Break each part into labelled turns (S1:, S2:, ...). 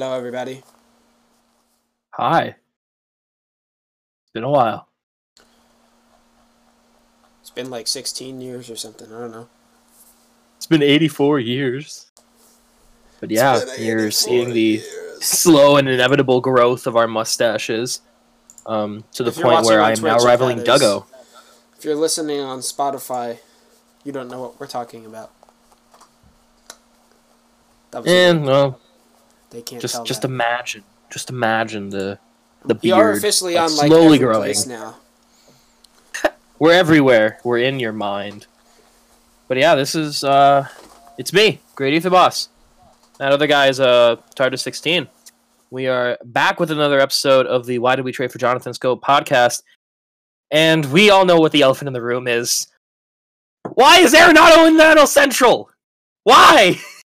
S1: Hello, everybody.
S2: Hi. It's been a while.
S1: It's been like 16 years or something. I don't know.
S2: It's been 84 years. But yeah, you're seeing the slow and inevitable growth of our mustaches um, to the
S1: If
S2: point where I am now rivaling
S1: is-
S2: Duggo.
S1: If you're listening on Spotify, you don't know what we're talking about. That was
S2: And well,
S1: they can't
S2: just just
S1: that.
S2: imagine, just imagine the the
S1: we are
S2: beard
S1: officially on like
S2: slowly growing.
S1: place now.
S2: We're everywhere. We're in your mind. But yeah, this is uh it's me, Grady the boss. That other guy is uh Tardis 16. We are back with another episode of the Why Did We Trade for Jonathan Schoop podcast. And we all know what the elephant in the room is. Why is Arenado in Nano Central? Why?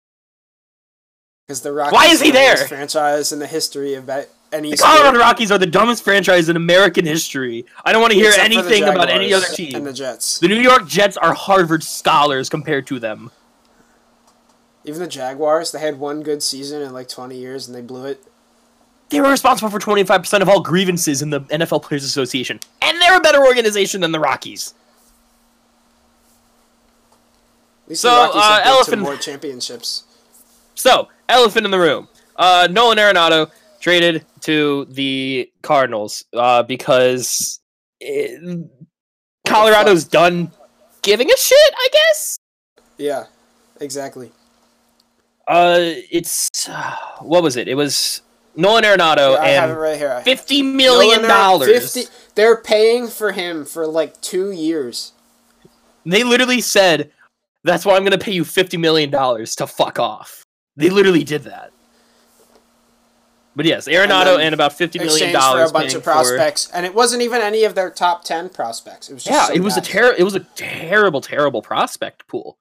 S1: Because the Rockies
S2: Why is he
S1: are the worst
S2: there?
S1: franchise in the history of any
S2: The
S1: sport,
S2: Colorado Rockies are the dumbest franchise in American history. I don't want to hear
S1: except
S2: anything about any other team.
S1: And the Jets.
S2: The New York Jets are Harvard scholars compared to them.
S1: Even the Jaguars, they had one good season in like 20 years and they blew it.
S2: They were responsible for 25% of all grievances in the NFL Players Association. And they're a better organization than the Rockies.
S1: At least
S2: So,
S1: the Rockies
S2: uh,
S1: have been
S2: elephant-
S1: more championships.
S2: So, elephant in the room. Uh, Nolan Arenado traded to the Cardinals uh, because it, Colorado's done giving a shit, I guess?
S1: Yeah, exactly.
S2: Uh, it's. what was it? It was Nolan Arenado
S1: I have it
S2: and
S1: right here.
S2: $50 million.
S1: 50 They're paying for him for like two years.
S2: They literally said, "That's why I'm going to pay you fifty million dollars to fuck off." They literally did that. But yes, Arenado
S1: then
S2: and, about fifty million
S1: Exchange for a bunch of prospects, and it wasn't even any of their top ten prospects. It was just
S2: Yeah,
S1: some
S2: it was a
S1: guys.
S2: ter- It was a terrible, terrible prospect pool.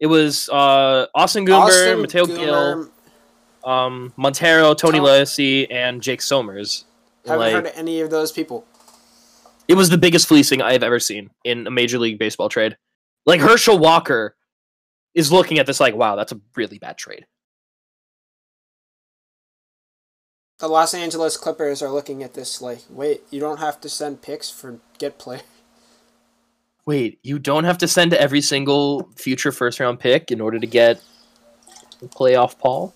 S2: It was uh, Austin Gomber,
S1: Austin
S2: Mateo
S1: Gil,
S2: um, Montero, Tony
S1: Tom-
S2: Locey, and Jake Sommers.
S1: Haven't
S2: Like,
S1: heard of any of those people.
S2: it was the biggest fleecing I've ever seen in a Major League Baseball trade. Like Herschel Walker is looking at this like, wow, that's a really bad trade.
S1: The Los Angeles Clippers are looking at this like, wait, you don't have to send picks for get play.
S2: Wait, you don't have to send every single future first round pick in order to get playoff Paul?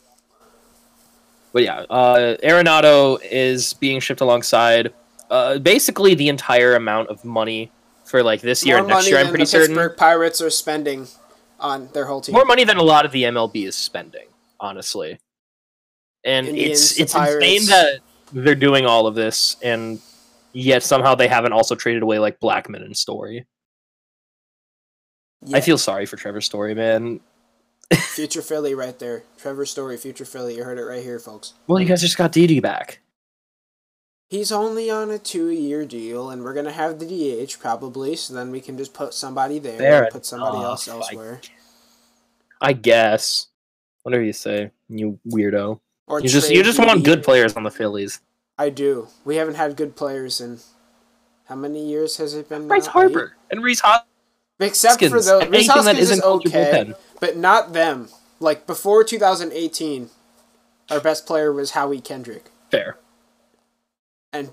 S2: But yeah, uh, Arenado is being shipped alongside uh, basically the entire amount of money for like this year
S1: More
S2: and next year. I'm pretty
S1: the
S2: certain
S1: Pittsburgh Pirates are spending on their whole team.
S2: more money than a lot of the MLB is spending, honestly. And
S1: Indians,
S2: it's it's insane that they're doing all of this, and yet somehow they haven't also traded away like Blackmon and Story.
S1: Yeah,
S2: I feel sorry for Trevor Story, man.
S1: future Philly right there. Trevor Story, future Philly. You heard it right here, folks.
S2: Well, you guys just got Didi back.
S1: He's only on a two-year deal, and we're gonna have the DH probably. So then we can just put somebody there,
S2: Fair
S1: and put somebody else
S2: enough, I-
S1: elsewhere,
S2: I guess. Whatever you say, you weirdo.
S1: Or
S2: You just you just want good players on the Phillies.
S1: I do. We haven't had good players in how many years has it been?
S2: Bryce
S1: now?
S2: Harper and Rhys Hoskins.
S1: Except for those,
S2: and
S1: Rhys
S2: anything that
S1: Hoskins is
S2: isn't called your
S1: okay, but not them. Like before 2018, our best player was Howie Kendrick
S2: Fair.
S1: and
S2: Uh,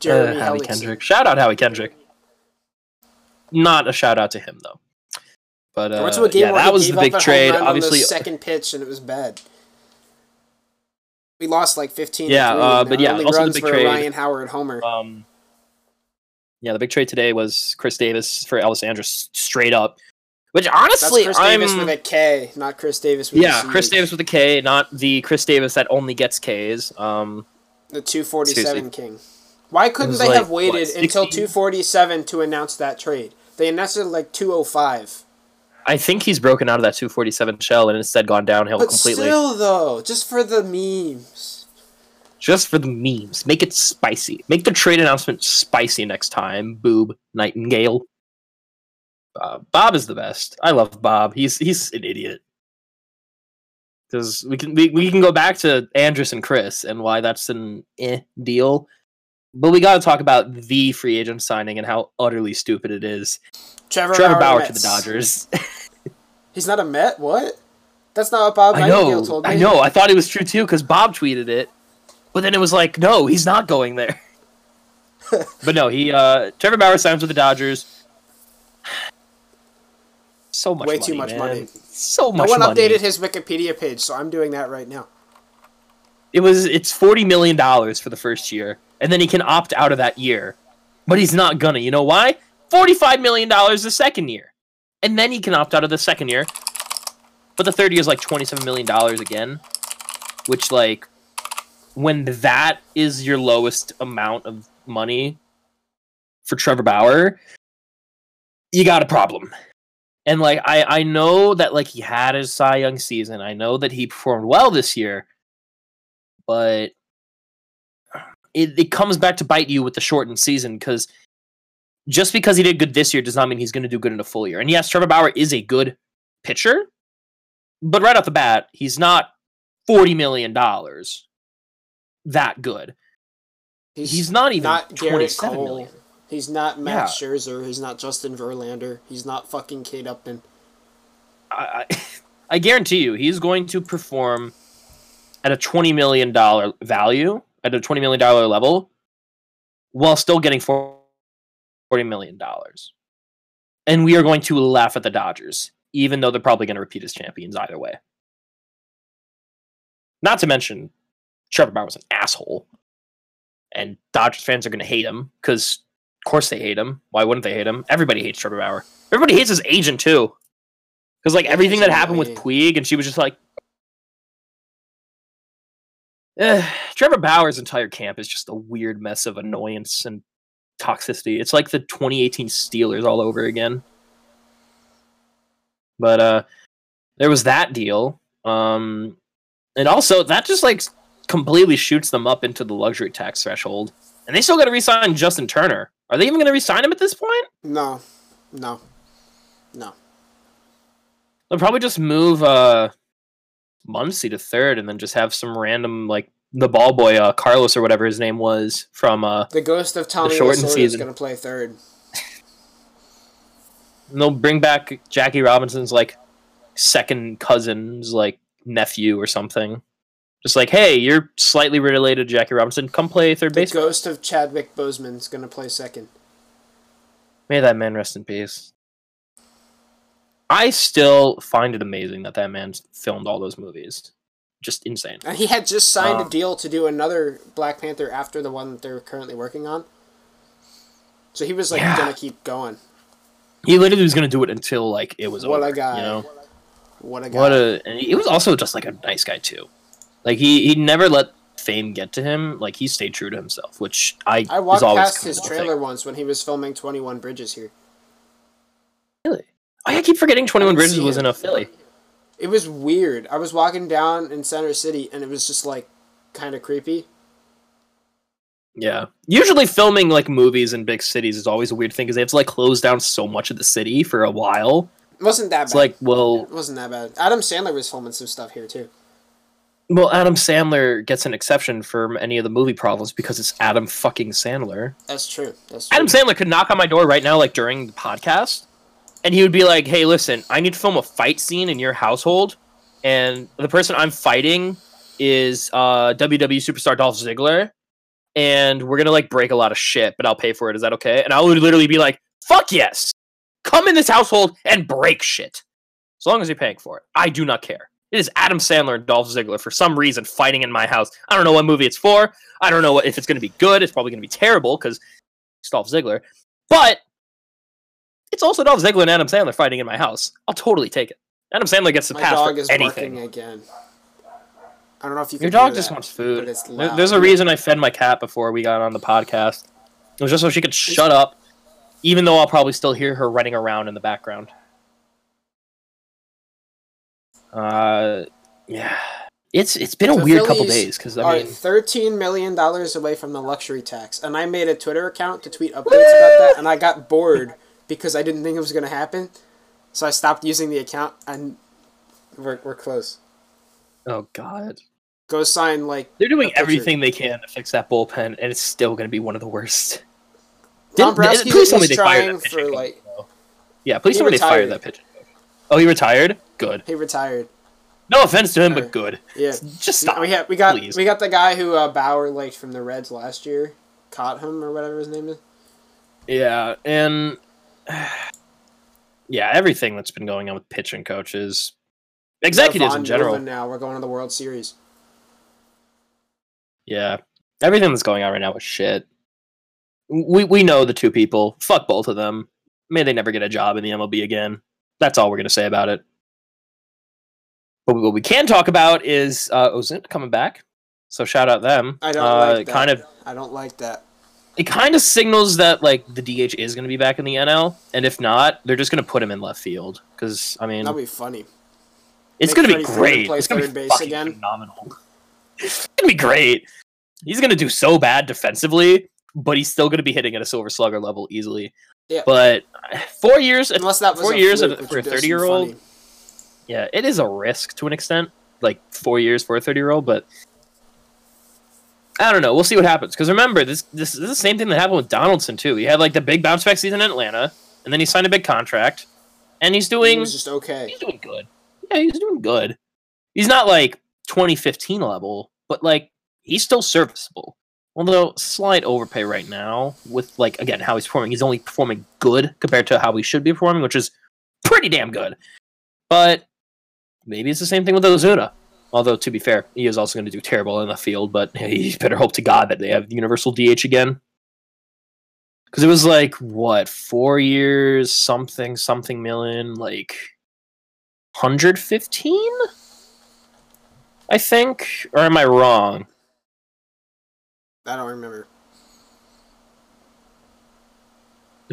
S1: Jeremy
S2: Howie
S1: Hellickson.
S2: Kendrick. Shout out Howie Kendrick. Not a shout out to him though. But
S1: I
S2: uh,
S1: went to a game
S2: yeah,
S1: where
S2: that
S1: he
S2: was
S1: gave
S2: the big
S1: up a home
S2: trade. Obviously,
S1: on the second pitch, and it was bad. We lost like 15.
S2: Yeah,
S1: three,
S2: uh, but yeah,
S1: only
S2: also the big
S1: were
S2: trade.
S1: Ryan Howard homer.
S2: um, yeah, the big trade today was Chris Davis for Alessandro s- straight up. Which
S1: That's
S2: honestly,
S1: Chris
S2: I'm
S1: Davis with a K, not Chris Davis with
S2: yeah,
S1: a C.
S2: Chris Davis with a K, not the Chris Davis that only gets Ks. Um,
S1: the 247 king. Why couldn't they
S2: like,
S1: have waited
S2: what,
S1: until 247 to announce that trade? They announced it like 205.
S2: I think he's broken out of that 247 shell and instead gone downhill
S1: But
S2: completely.
S1: still, though, just for the memes.
S2: Just for the memes, make it spicy. Make the trade announcement spicy next time. Boob Nightengale. Uh, Bob is the best. I love Bob. He's he's an idiot. Because we can we, we can go back to Andrus and Chris and why that's an eh deal. But we got to talk about the free agent signing and how utterly stupid it is.
S1: Trevor,
S2: Trevor
S1: Bauer,
S2: Bauer to the Dodgers.
S1: He's not a Met? What? That's not what Bob
S2: I
S1: Nightengale
S2: know.
S1: told me.
S2: I know. I thought it was true too because Bob tweeted it, but then it was like, no, he's not going there. but no, he uh Trevor Bauer signs with the Dodgers. So much
S1: Way
S2: money,
S1: too much
S2: man.
S1: money.
S2: So much.
S1: No one
S2: money.
S1: updated his Wikipedia page, so I'm doing that right now.
S2: It was it's forty million dollars for the first year, and then he can opt out of that year. But he's not gonna. You know why? Forty-five million dollars the second year, and then he can opt out of the second year. But the third year is like twenty-seven million dollars again, which like when that is your lowest amount of money for Trevor Bauer, you got a problem. And like I I know that like he had his Cy Young season. I know that he performed well this year but it, it comes back to bite you with the shortened season because just because he did good this year does not mean he's going to do good in a full year. And yes, Trevor Bauer is a good pitcher, but right off the bat, he's not forty million dollars that good. He's, not even
S1: not
S2: twenty-seven
S1: Cole.
S2: million.
S1: He's not Matt
S2: Yeah.
S1: Scherzer. He's not Justin Verlander. He's not fucking Kate Upton.
S2: I, I, I guarantee you, he's going to perform at a twenty million dollar value, at a twenty million dollar level, while still getting forty million dollars. And we are going to laugh at the Dodgers, even though they're probably going to repeat as champions either way. Not to mention, Trevor Bauer was an asshole, and Dodgers fans are going to hate him because, of course, they hate him. Why wouldn't they hate him? Everybody hates Trevor Bauer. Everybody hates his agent too. Because like everything that happened with. Puig, and she was just like, Eh, Trevor Bauer's entire camp is just a weird mess of annoyance and toxicity. It's like the 2018 Steelers all over again. But uh, there was that deal, um, and also that just like completely shoots them up into the luxury tax threshold, and they still got to re-sign Justin Turner. Are they even going to re-sign him at this point?
S1: No, no, no.
S2: They'll probably just move uh Muncy to third and then just have some random like the ball boy uh Carlos or whatever his name was from uh
S1: The ghost of Tommy Lasorda is going to play third.
S2: and they'll bring back Jackie Robinson's like second cousin's like nephew or something. Just like, hey, you're slightly related to Jackie Robinson. Come play third
S1: The
S2: base.
S1: ghost of Chadwick Boseman is going to play second.
S2: May that man rest in peace. I still find it amazing that that man filmed all those movies. Just insane.
S1: And he had just signed
S2: Um,
S1: a deal to do another Black Panther after the one that they're currently working on. So he was like
S2: Yeah.
S1: going to keep going.
S2: He literally was gonna do it until like it was
S1: What
S2: over.
S1: a guy.
S2: You know,
S1: What a guy.
S2: what a and he was also just like a nice guy too. Like he he never let fame get to him. Like he stayed true to himself, which I
S1: I walked past his trailer
S2: thing.
S1: once when he was filming 21 Bridges here.
S2: Really? Oh, yeah, I keep forgetting Twenty One Bridges was in a Philly.
S1: It was weird. I was walking down in Center City and it was just like kind of creepy.
S2: Yeah. Usually filming like movies in big cities is always a weird thing because they have to like close down so much of the city for a while.
S1: It wasn't that
S2: It's
S1: bad.
S2: like, well,
S1: it wasn't that bad. Adam Sandler was filming some stuff here too.
S2: well, Adam Sandler gets an exception for any of the movie problems because it's Adam fucking Sandler.
S1: That's true. That's true.
S2: Adam Sandler could knock on my door right now, like during the podcast, and he would be like, "Hey, listen, I need to film a fight scene in your household, and the person I'm fighting is uh, WWE superstar Dolph Ziggler, and we're gonna like break a lot of shit, but I'll pay for it. Is that okay?" And I would literally be like, "Fuck yes, come in this household and break shit, as long as you're paying for it. I do not care." It is Adam Sandler and Dolph Ziggler for some reason fighting in my house. I don't know what movie it's for. I don't know what, if it's going to be good. It's probably going to be terrible because it's Dolph Ziggler. But it's also Dolph Ziggler and Adam Sandler fighting in my house. I'll totally take it. Adam Sandler gets the
S1: My
S2: pass
S1: dog
S2: for
S1: is
S2: anything.
S1: barking again. I don't know if you
S2: Your
S1: can
S2: dog
S1: hear
S2: just
S1: that,
S2: wants
S1: but
S2: food.
S1: it's
S2: There-
S1: loud.
S2: There's a reason I fed my cat before we got on the podcast. It was just so she could shut up, even though I'll probably still hear her running around in the background. Uh, yeah, it's it's been a
S1: The
S2: weird couple
S1: Phillies
S2: days because I
S1: are
S2: mean,
S1: thirteen million dollars away from the luxury tax, and I made a Twitter account to tweet updates about that, and I got bored because I didn't think it was gonna happen, so I stopped using the account, and we're we're close.
S2: oh god,
S1: Go sign like
S2: they're doing everything they can to fix that bullpen, and it's still going to be one of the worst.
S1: Tom
S2: Didn't-
S1: Brasky
S2: please tell me
S1: is
S2: they fired
S1: trying
S2: that pitching
S1: for like
S2: though. Yeah, please tell me they fired
S1: retired.
S2: that pitcher. Oh, he retired. Good.
S1: he retired.
S2: No offense to him,
S1: Or-
S2: but good.
S1: Yeah.
S2: Just stop.
S1: We have we got
S2: please.
S1: we got the guy who uh, Bauer liked from the Reds last year, Cotham or whatever his name is.
S2: Yeah, and yeah, everything that's been going on with pitching coaches, executives in general.
S1: Now we're going to the World Series.
S2: Yeah, everything that's going on right now is shit. We we know the two people. Fuck both of them. May they never get a job in the MLB again. That's all we're gonna say about it. But what we can talk about is uh, Ozuna coming back. So shout out them.
S1: I don't
S2: uh,
S1: like that.
S2: Kind of
S1: I don't like that.
S2: It kind of signals that like the DH is going to be back in the NL, and if not, they're just going to put him in left field because I mean
S1: That'd be funny.
S2: it's going to be great. It's going to be
S1: base
S2: fucking
S1: again.
S2: phenomenal. It's going to be great. He's going to do so bad defensively, but he's still going to be hitting at a silver slugger level easily.
S1: Yeah.
S2: But four years,
S1: Unless that was
S2: four
S1: a
S2: years
S1: fluke,
S2: for a
S1: thirty-year-old,
S2: yeah, it is a risk to an extent. Like four years for a thirty year old, but I don't know. We'll see what happens. Because remember, this, this is the same thing that happened with Donaldson too. He had like the big bounce back season in Atlanta, and then he signed a big contract, and he's
S1: He
S2: doing
S1: was just okay.
S2: he's doing good. Yeah, he's doing good. He's not like 2015 level, but like he's still serviceable. Although slight overpay right now with like again how he's performing. He's only performing good compared to how he should be performing, which is pretty damn good. But maybe it's the same thing with Ozuna. Although to be fair, he is also going to do terrible in the field. But he better hope to God that they have universal DH again. Because it was like what four years, something, something million, like 115 i think or am i wrong
S1: I don't remember.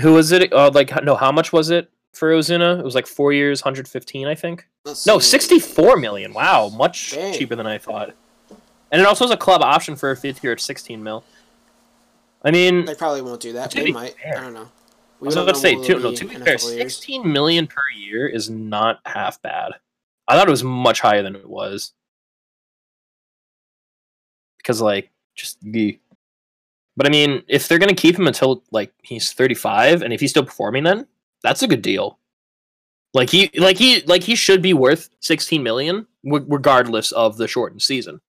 S2: who was it uh, like no how much was it for ozuna it was like four years 115 i think
S1: Let's
S2: no
S1: see.
S2: 64 million wow much
S1: Dang.
S2: cheaper than i thought and it also has a club option for a fifth year at 16 mil i mean
S1: They probably won't do that. They might.
S2: fair.
S1: I don't know.
S2: I was about to say
S1: know what
S2: too.
S1: it'll
S2: No, to be fair,
S1: years.
S2: sixteen million per year is not half bad. I thought it was much higher than it was because, like, just the. But I mean, if they're gonna keep him until like he's thirty-five, and if he's still performing, then that's a good deal. Like he, like he, like he should be worth sixteen million, w- regardless of the shortened season,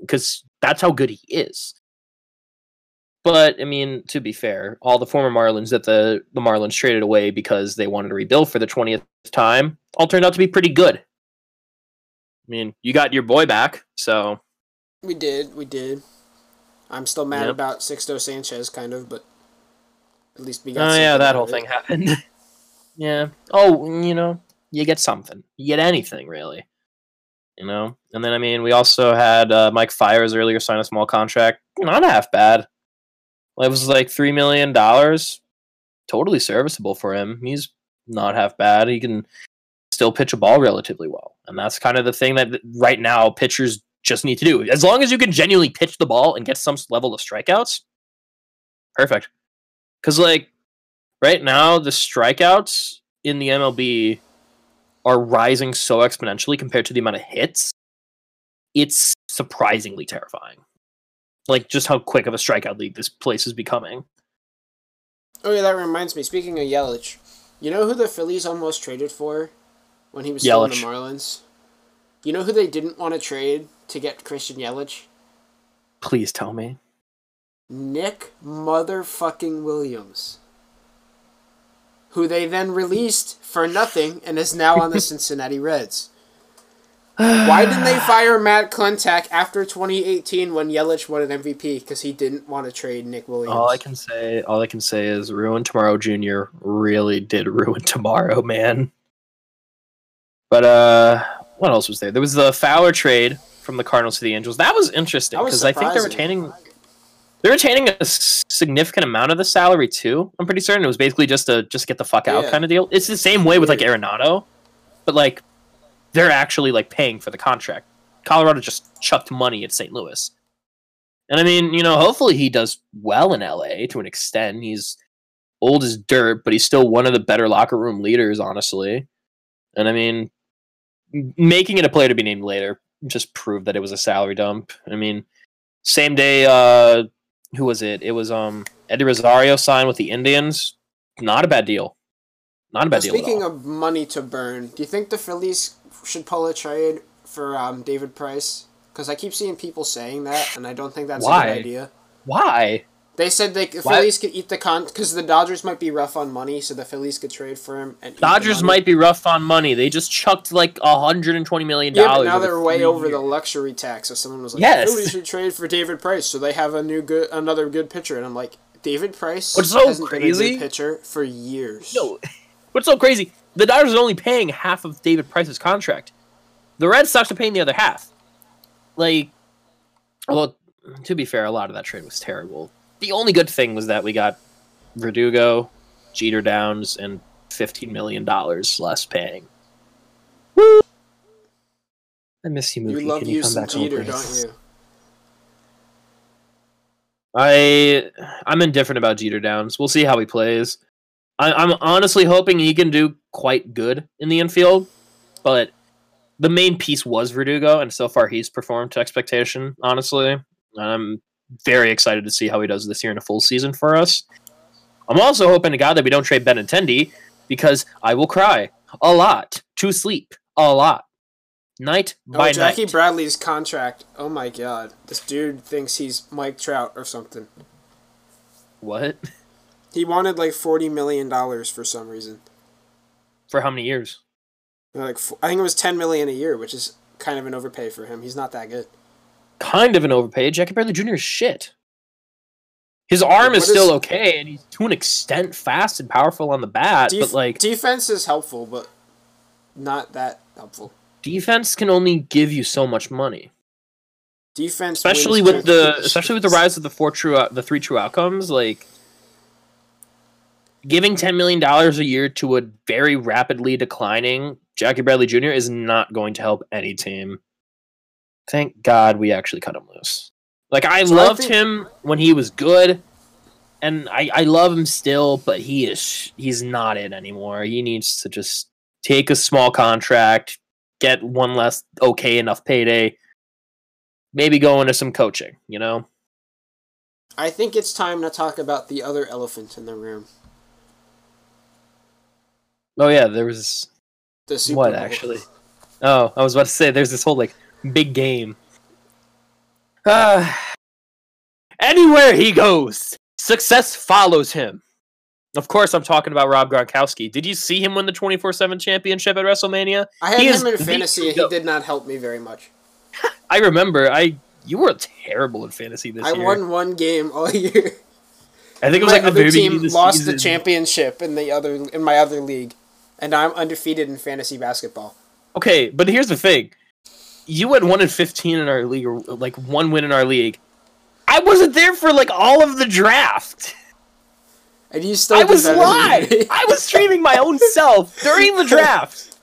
S2: because that's how good he is. But I mean, to be fair, all the former Marlins that the the Marlins traded away because they wanted to rebuild for the twentieth time all turned out to be pretty good. I mean, you got your boy back, so
S1: We did. We did. I'm still mad
S2: Yep.
S1: about Sixto Sanchez, kind of, but at least we got.
S2: oh yeah, that whole
S1: it.
S2: thing happened. yeah. Oh, you know, you get something. You get anything really. You know, and then I mean, we also had uh, Mike Fiers earlier sign a small contract. Not half bad. It was like three million dollars. Totally serviceable for him. He's not half bad. He can still pitch a ball relatively well, and that's kind of the thing that right now pitchers just need to do. As long as you can genuinely pitch the ball and get some level of strikeouts, perfect. Because like right now, the strikeouts in the MLB are rising so exponentially compared to the amount of hits. It's surprisingly terrifying. Like just how quick of a strikeout league this place is becoming.
S1: Oh yeah, that reminds me. Speaking of Yelich, you know who the Phillies almost traded for when he was still in the Marlins? You know who they didn't want to trade to get Christian Yelich?
S2: Please tell me.
S1: Nick motherfucking Williams. Who they then released for nothing and is now on the Cincinnati Reds. Why didn't they fire Matt Klentak after 2018 when Yelich won an MVP? Because he didn't want to trade Nick Williams.
S2: All I can say, all I can say is, ruin tomorrow, Junior. Really did ruin tomorrow, man. But uh, what else was there? There was the Fowler trade from the Cardinals to the Angels. That was interesting because I think they're retaining, they're retaining a significant amount of the salary too. I'm pretty certain it was basically just a just get the fuck out
S1: Yeah.
S2: kind of deal. It's the same way with like Arenado, but like they're actually like paying for the contract. Colorado just chucked money at St. Louis. And I mean, you know, hopefully he does well in LA to an extent. He's old as dirt, but he's still one of the better locker room leaders, honestly. And I mean, making it a player to be named later just proved that it was a salary dump. I mean, same day, uh, who was it? It was um Eddie Rosario signed with the Indians. Not a bad deal. Not a bad deal.
S1: Speaking of money to burn, do you think the Phillies should pull a trade for um, David Price because I keep seeing people saying that, and I don't think that's
S2: Why?
S1: a good idea.
S2: Why?
S1: They said they, the Phillies could eat the con because the Dodgers might be rough on money, so the Phillies could trade for him. And
S2: Dodgers might be rough on money. They just chucked like hundred and twenty million dollars.
S1: Yeah, but now they're way over the luxury tax. So someone was like,
S2: Yes.
S1: "The Phillies should trade for David Price, so they have a new good, another good pitcher." And I'm like, David Price
S2: What's so
S1: hasn't been a
S2: crazy-
S1: good pitcher for years.
S2: No, what's so crazy? The Dodgers are only paying half of David Price's contract. The Red Sox are paying the other half. Like, although to be fair, a lot of that trade was terrible. The only good thing was that we got Verdugo, Jeter Downs, and fifteen million dollars less paying. Woo! I miss you, Mookie.
S1: you love
S2: Can you
S1: you
S2: come
S1: some
S2: back
S1: Jeter, don't you?
S2: I I'm indifferent about Jeter Downs. We'll see how he plays. I, I'm honestly hoping he can do quite good in the infield, but the main piece was Verdugo, and so far he's performed to expectation. Honestly, I'm very excited to see how he does this year in a full season for us. I'm also hoping to God that we don't trade Benintendi because I will cry a lot to sleep a lot, night oh, by
S1: oh, Jackie
S2: night.
S1: Bradley's contract. Oh my god, this dude thinks he's Mike Trout or something.
S2: what
S1: He wanted like forty million dollars for some reason.
S2: for how many years?
S1: Like I think it was ten million a year, which is kind of an overpay for him. He's not that good.
S2: Kind of an overpaid. Jackie Bradley Jr. is shit. His arm is
S1: What
S2: still okay, and he's to an extent fast and powerful on the bat,
S1: Def-
S2: but like
S1: defense is helpful, but not that helpful.
S2: defense can only give you so much money.
S1: Defense,
S2: Especially with the especially with the rise of the four true the three true outcomes, like giving ten million dollars a year to a very rapidly declining Jackie Bradley Jr. is not going to help any team. Thank God we actually cut him loose. Like I
S1: So I
S2: loved
S1: think-
S2: him when he was good, and I, I love him still, but he is he's not it anymore. He needs to just take a small contract, get one less okay enough payday, maybe go into some coaching. You know,
S1: I think it's time to talk about the other elephant in the room.
S2: oh yeah, there was
S1: The Super
S2: what
S1: Bowl.
S2: actually? Oh, I was about to say there's this whole like big game. Uh, anywhere he goes, success follows him. Of course, I'm talking about Rob Gronkowski. Did you see him win the 24/7 championship at WrestleMania?
S1: I had
S2: He
S1: him in fantasy, and he did not help me very much.
S2: I remember. I you were terrible in fantasy this
S1: I
S2: year.
S1: I won one game all year.
S2: I think it was
S1: my
S2: like the
S1: other team
S2: the
S1: lost
S2: season.
S1: the championship in the other in my other league, and I'm undefeated in fantasy basketball.
S2: Okay, but here's the thing: you went one and 15 in our league, or like one win in our league. I wasn't there for like all of the draft.
S1: And you still
S2: I was live. I was streaming my own self during the draft.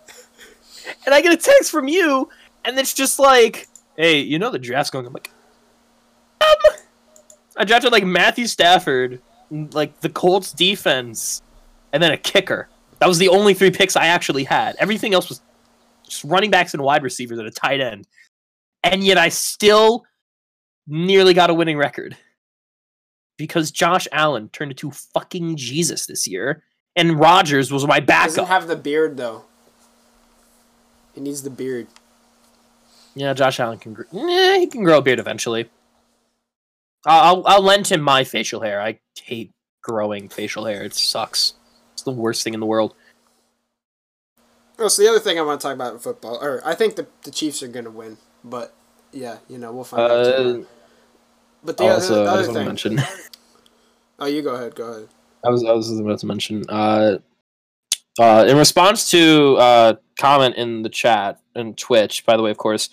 S2: And I get a text from you, and it's just like, hey, you know the draft's going. I'm like, um, I drafted like Matthew Stafford, like the Colts defense, and then a kicker. That was the only three picks I actually had. Everything else was running backs and wide receivers and a tight end. And yet I still nearly got a winning record because Josh Allen turned into fucking Jesus this year, and Rodgers was my backup.
S1: Doesn't have the beard though. He needs the beard.
S2: yeah, Josh Allen can. Gr- eh, he can grow a beard eventually. I'll I'll lend him my facial hair. I hate growing facial hair. It sucks. It's the worst thing in the world.
S1: Oh, so the other thing I want to talk about in football, or I think the the Chiefs are gonna win, but yeah, you know we'll find out.
S2: Uh,
S1: tomorrow. But the other,
S2: also,
S1: the
S2: I
S1: other
S2: just want to
S1: thing.
S2: mention.
S1: Oh, you go ahead. Go ahead.
S2: I was I was about to mention. Uh, uh, in response to uh, comment in the chat and Twitch, by the way, of course,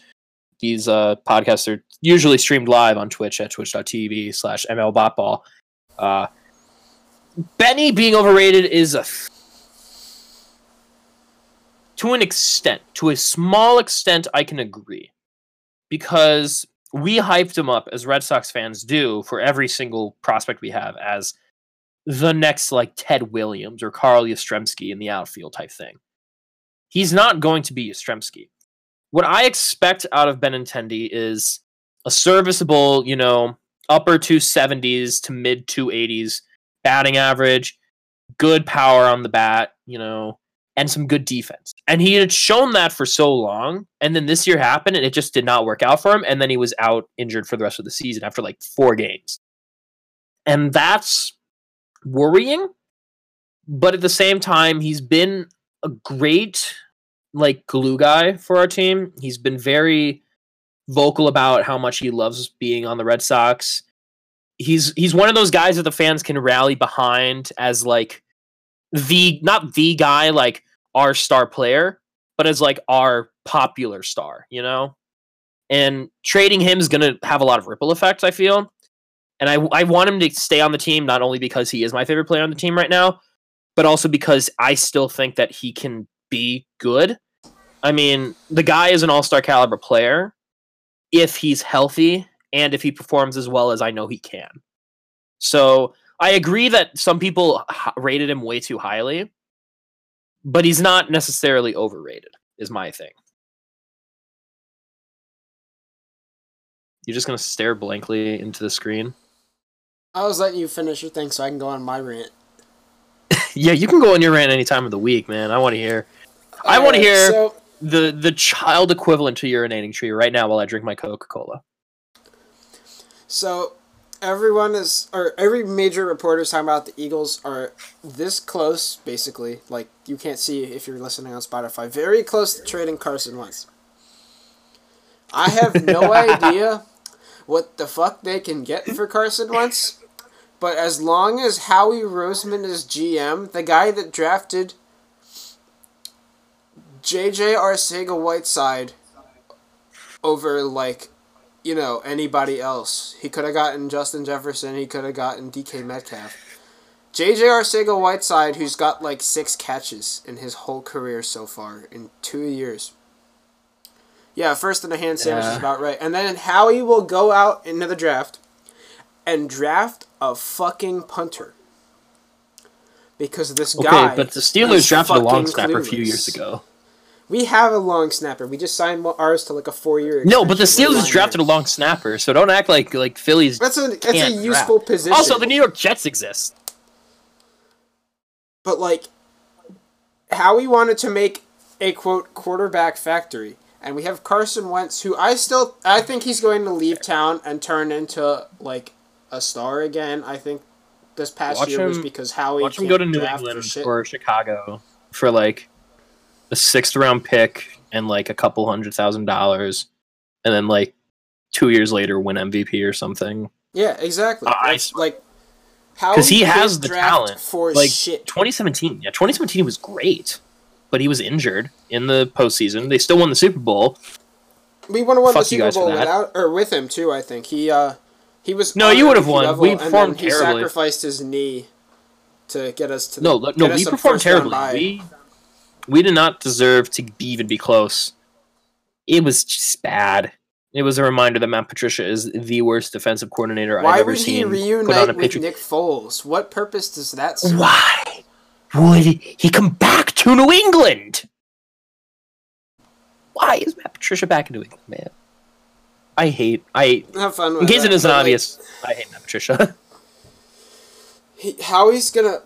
S2: these uh, podcasts are usually streamed live on Twitch at twitch.tv slash mlbotball. Uh, Benny being overrated is a to an extent, to a small extent, I can agree because we hyped him up as Red Sox fans do for every single prospect we have as the next like Ted Williams or Carl Yastrzemski in the outfield type thing. He's not going to be Yastrzemski. What I expect out of Benintendi is a serviceable, you know, upper 270s to mid 280s batting average, good power on the bat, you know, and some good defense. And he had shown that for so long. And then this year happened and it just did not work out for him. And then he was out injured for the rest of the season after like four games. And that's worrying. But at the same time, he's been a great like glue guy for our team. He's been very vocal about how much he loves being on the Red Sox. He's he's one of those guys that the fans can rally behind as like the not the guy like our star player, but as like our popular star, you know? And trading him is going to have a lot of ripple effects, I feel. And I I want him to stay on the team not only because he is my favorite player on the team right now, but also because I still think that he can be good. I mean, the guy is an all-star caliber player if he's healthy and if he performs as well as I know he can. So, I agree that some people rated him way too highly, but he's not necessarily overrated, is my thing. You're just gonna stare blankly into the screen.
S1: I was letting you finish your thing so I can go on my rant.
S2: Yeah, you can go on your rant any time of the week, man. I want to hear. I want to hear
S1: So,
S2: the the child equivalent to urinating tree right now while I drink my Coca Cola.
S1: so everyone is, or every major reporter is talking about the Eagles are this close, basically. Like you can't see if you're listening on Spotify. Very close to trading Carson Wentz. I have no idea what the fuck they can get for Carson Wentz, but as long as Howie Roseman is GM, the guy that drafted JJ Arcega Whiteside over like you know anybody else. He could have gotten Justin Jefferson. He could have gotten DK Metcalf. JJ Arcega Whiteside, who's got like six catches in his whole career so far in two years. Yeah, first in a hand sandwich is about right. And then Howie will go out into the draft and draft a fucking punter. Because this
S2: Okay,
S1: guy.
S2: but the Steelers drafted a long snapper a few years ago.
S1: We have a long snapper. We just signed ours to like a four year.
S2: No, but the Steelers drafted a long snapper, so don't act like like Phillies.
S1: That's a that's a useful
S2: draft.
S1: position.
S2: Also, the New York Jets exist.
S1: but like, Howie wanted to make a quote quarterback factory, and we have Carson Wentz, who I still I think he's going to leave town and turn into like a star again. I think this past
S2: Watch
S1: year was because Howie
S2: Watch him go to New England or Chicago for like a sixth round pick and like a couple hundred thousand dollars, and then like two years later win MVP or something.
S1: Yeah, exactly.
S2: I
S1: That's, like. Howie
S2: 'Cause he has
S1: can't
S2: the talent,
S1: for
S2: like,
S1: shit.
S2: 2017, yeah, 2017 was great, but he was injured in the postseason. They still won the Super Bowl.
S1: We would have won the
S2: Fuck you
S1: Super Bowl without or with him too. I think he uh he was
S2: No, you would have won.
S1: level,
S2: We
S1: and then
S2: performed
S1: he
S2: terribly.
S1: sacrificed his knee to get us to the,
S2: No, no,
S1: get
S2: we performed terribly. We we did not deserve to be, even be close. It was just bad. It was a reminder that Matt Patricia is the worst defensive coordinator
S1: Why
S2: I've ever seen.
S1: Why would he
S2: seen put on
S1: reunite with. Nick Foles? What purpose does that serve?
S2: Why would he come back to New England? Why is Matt Patricia back in New England, man? I hate. I hate.
S1: Have fun with
S2: In case
S1: that,
S2: it isn't
S1: but, like,
S2: obvious, I hate Matt Patricia.
S1: he, how he's gonna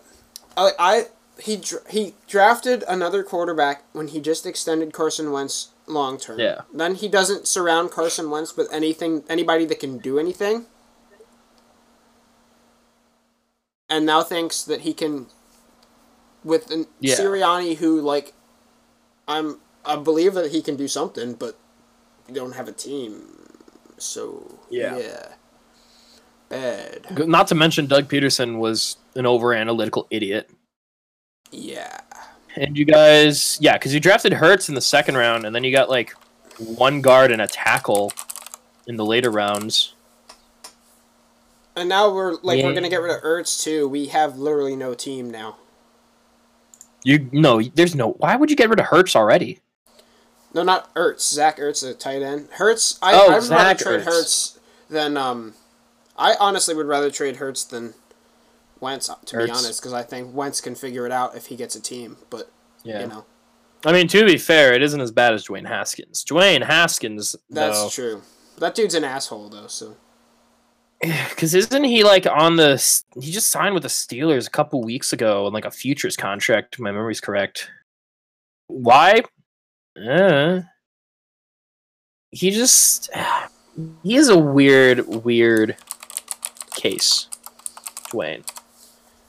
S1: I, I he dr- he drafted another quarterback when he just extended Carson Wentz long term.
S2: Yeah.
S1: Then he doesn't surround Carson Wentz with anything anybody that can do anything. And now thinks that he can with an
S2: Yeah.
S1: Sirianni who like I'm I believe that he can do something, but we don't have a team. So
S2: Yeah.
S1: yeah. Bad.
S2: Not to mention, Doug Pederson was an over analytical idiot.
S1: Yeah.
S2: And you guys, yeah, because you drafted Hurts in the second round, and then you got like one guard and a tackle in the later rounds.
S1: And now we're like we're gonna get rid of Ertz too. We have literally no team now.
S2: You no, there's no. Why would you get rid of Hurts already?
S1: No, not Ertz. Zach Ertz, is a tight end. Hurts. I
S2: Oh,
S1: I would rather trade
S2: Ertz.
S1: Hurts than um. I honestly would rather trade Hurts than Wentz to be honest, because I think Wentz can figure it out if he gets a team. But
S2: Yeah.
S1: you know
S2: I mean, to be fair, it isn't as bad as Dwayne Haskins. Dwayne Haskins,
S1: that's
S2: though,
S1: true. That dude's an asshole though. So
S2: because isn't he like on the? He just signed with the Steelers a couple weeks ago on like a futures contract. If my memory's correct. why? Uh, he just he is a weird, weird case, Dwayne,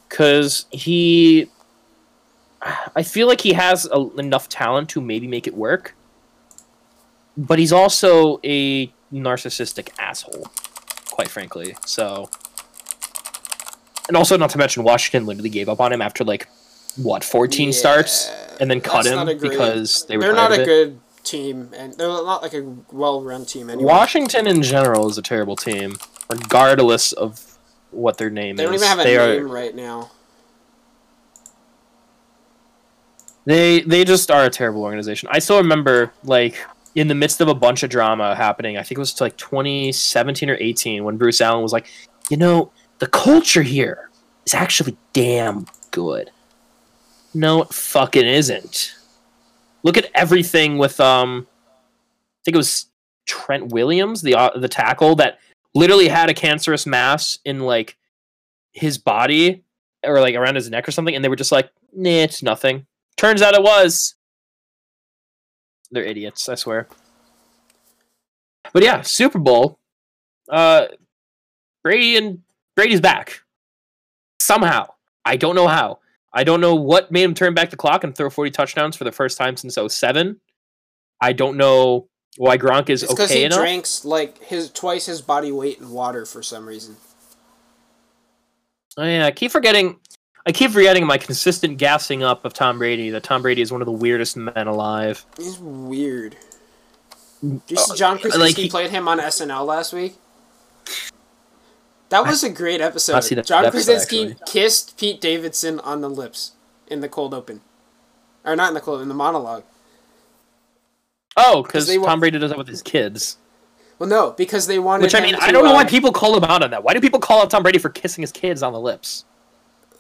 S2: because he. I feel like he has a, enough talent to maybe make it work, but he's also a narcissistic asshole, quite frankly. So, and also not to mention Washington literally gave up on him after like what 14 starts and then cut him
S1: great-
S2: because they were
S1: They're not a good team, and they're not like a well-run team anyway.
S2: Washington in general is a terrible team, regardless of what their name is.
S1: They don't even have a
S2: they
S1: name
S2: are
S1: right now.
S2: they they just are a terrible organization. I still remember like in the midst of a bunch of drama happening. I think it was like 2017 or 18 when Bruce Allen was like, you know, the culture here is actually damn good. No, it fucking isn't. Look at everything with um, I think it was Trent Williams, the uh, the tackle that literally had a cancerous mass in like his body or like around his neck or something, and they were just like, nah, it's nothing. Turns out it was. They're idiots, I swear. But yeah, Super Bowl. Uh, Brady and Brady's back somehow. I don't know how. I don't know what made him turn back the clock and throw 40 touchdowns for the first time since 07. I don't know why Gronk is
S1: because
S2: okay
S1: he
S2: enough.
S1: drinks like his twice his body weight in water for some reason.
S2: Oh, yeah, I keep forgetting. I keep forgetting my consistent gassing up of Tom Brady. That Tom Brady is one of the weirdest men alive.
S1: He's weird. Did you see John
S2: Uh,
S1: Krasinski
S2: like he-
S1: played him on SNL last week? That was a great episode. John
S2: episode,
S1: Krasinski
S2: actually.
S1: kissed Pete Davidson on the lips in the cold open, or not in the cold in the monologue.
S2: Oh, because Tom Brady does that with his kids.
S1: Well, no, because they wanted.
S2: Which I mean,
S1: to,
S2: I don't know why
S1: uh,
S2: people call him out on that. Why do people call out Tom Brady for kissing his kids on the lips?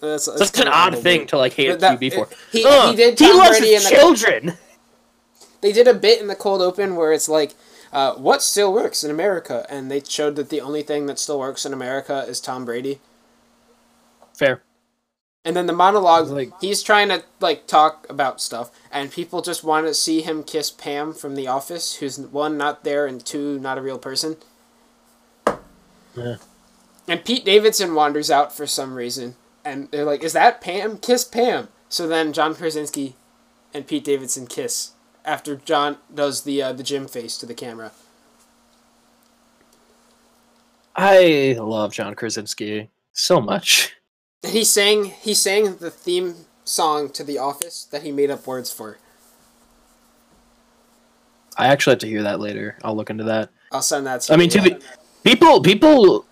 S1: That's, that's
S2: That's an odd thing to like hate
S1: that-
S2: TV for.
S1: He,
S2: Ugh,
S1: he did
S2: he loves
S1: Brady in
S2: his
S1: the
S2: children.
S1: they did a bit in the cold open where it's like uh, what still works in america and they showed that the only thing that still works in america is tom brady
S2: Fair.
S1: And then the monologue
S2: Like-
S1: he's trying to like talk about stuff and people just want to see him kiss pam from the office who's one not there and two not a real person
S2: Yeah.
S1: and pete davidson wanders out for some reason and they're like is that pam kiss pam so then john krasinski and pete davidson kiss after john does the uh, the gym face to the camera
S2: I love John Krasinski so much.
S1: And he sang he sang the theme song to The Office that he made up words for.
S2: I actually have to hear that later. I'll look into that.
S1: I'll send that to
S2: I
S1: you.
S2: mean, to be, people people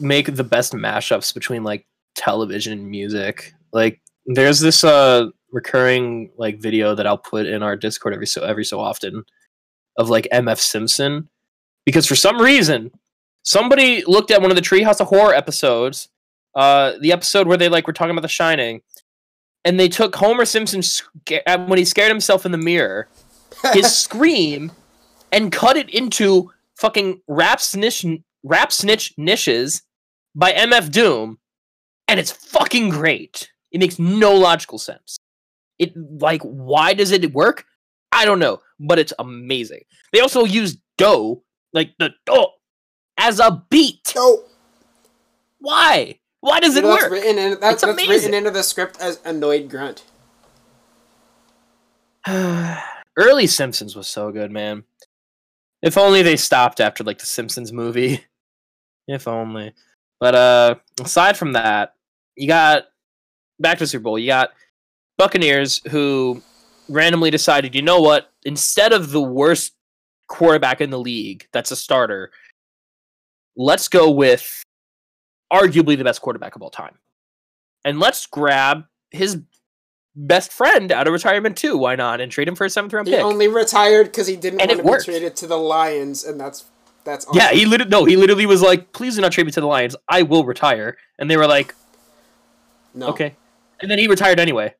S2: make the best mashups between like television and music. Like, there's this uh recurring like video that I'll put in our Discord every so every so often of like MF Simpson because for some reason somebody looked at one of the Treehouse of Horror episodes, uh, the episode where they like were talking about The Shining, and they took Homer Simpson sca- uh, when he scared himself in the mirror, his scream, and cut it into fucking rap snitch rap snitch knishes by MF Doom, and it's fucking great. It makes no logical sense. It like why does it work? I don't know, but it's amazing. They also use dough, like the dough, as a beat.
S1: oh,
S2: Why? Why does it
S1: that's
S2: work?
S1: written in that's,
S2: It's
S1: that's written into the script as annoyed grunt.
S2: Early Simpsons was so good, man. If only they stopped after like the Simpsons movie. If only. But uh aside from that, you got back to Super Bowl, you got Buccaneers who randomly decided, you know what, instead of the worst quarterback in the league that's a starter, let's go with arguably the best quarterback of all time. And let's grab his best friend out of retirement too. Why not? And trade him for a seventh round
S1: He
S2: pick.
S1: only retired because he didn't
S2: And
S1: want to be
S2: worked.
S1: traded to the Lions, and that's that's awesome.
S2: Yeah, he literally no, he literally was like, "Please do not trade me to the Lions. I will retire." And they were like,
S1: no.
S2: "Okay." And then he retired anyway.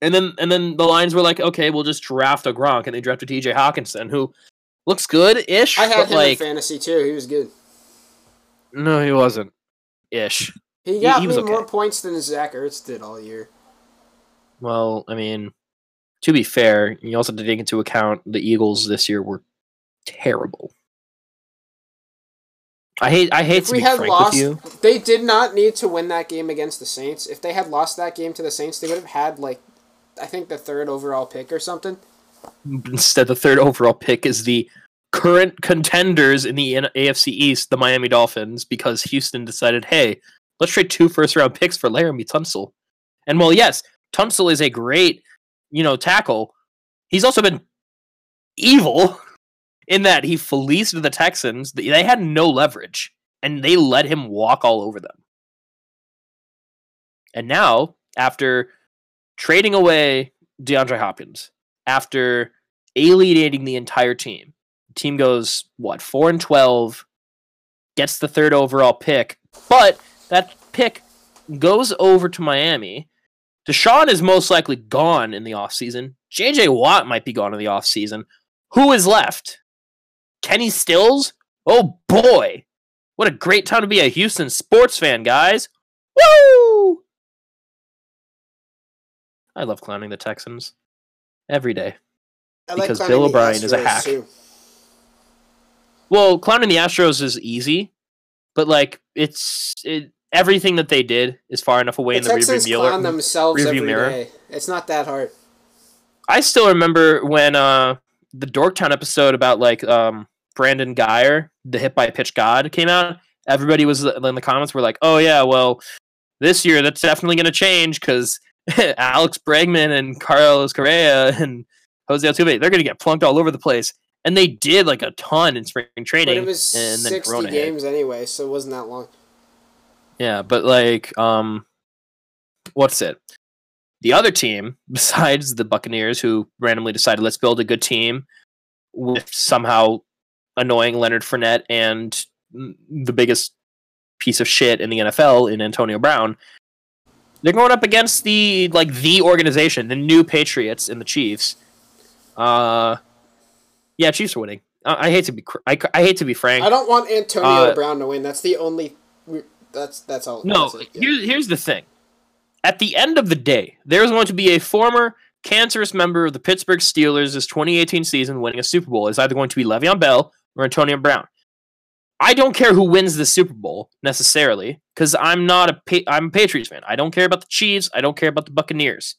S2: And then and then the Lions were like, "Okay, we'll just draft a Gronk," and they drafted T.J. Hockenson, who looks good ish,
S1: I had him
S2: like,
S1: in fantasy too. He was good.
S2: No, he wasn't ish.
S1: He got
S2: he
S1: me
S2: was okay.
S1: more points than Zach Ertz did all year.
S2: Well, I mean, to be fair, you also have to take into account the Eagles this year were terrible. I hate I hate
S1: If
S2: to
S1: we
S2: be
S1: had
S2: frank
S1: lost,
S2: with you.
S1: they did not need to win that game against the Saints. If they had lost that game to the Saints, they would have had like, I think the third overall pick or something.
S2: Instead, the third overall pick is the current contenders in the AFC East, the Miami Dolphins, because Houston decided, hey, let's trade two first round picks for Laremy Tunsil. And well, yes, Tunsil is a great, you know, tackle. He's also been evil in that he fleeced the Texans. They had no leverage, and they let him walk all over them. And now, after trading away DeAndre Hopkins, after alienating the entire team, team goes what four and twelve, gets the third overall pick, but that pick goes over to Miami. Deshaun is most likely gone in the offseason. JJ Watt might be gone in the offseason. Who is left? Kenny Stills? Oh boy. What a great time to be a Houston sports fan, guys. Woo! I love clowning the Texans every day. Because Bill O'Brien is a hack.
S1: too.
S2: Well, clowning the Astros is easy, but like it's it, everything that they did is far enough away in the rearview mirror.
S1: clown themselves
S2: rearview
S1: every
S2: mirror.
S1: day. It's not that hard.
S2: I still remember when uh the Dorktown episode about like um Brandon Guyer, the hit by pitch god, came out. Everybody was uh, in the comments were like, "Oh yeah, well, this year that's definitely going to change because Alex Bregman and Carlos Correa and Jose Altuve, they're going to get plunked all over the place." And they did like a ton in spring
S1: But
S2: training.
S1: it was
S2: and then
S1: 60
S2: Corona hit.
S1: games anyway, so it wasn't that long.
S2: Yeah, but like, um, what's it? The other team, besides the Buccaneers, who randomly decided let's build a good team with somehow annoying Leonard Fournette and the biggest piece of shit in the NFL in Antonio Brown, they're going up against the like the organization, the new Patriots and the Chiefs. Uh, yeah, Chiefs are winning. I, I hate to be cr- I, I hate to be frank.
S1: I don't want Antonio
S2: Uh,
S1: Brown to win. That's the only. That's that's all.
S2: No,
S1: that's it, yeah.
S2: here's here's the thing. At the end of the day, there's going to be a former cancerous member of the Pittsburgh Steelers' 2018 season winning a Super Bowl. It's either going to be Le'Veon Bell or Antonio Brown. I don't care who wins the Super Bowl necessarily, because I'm not a pa- I'm a Patriots fan. I don't care about the Chiefs. I don't care about the Buccaneers.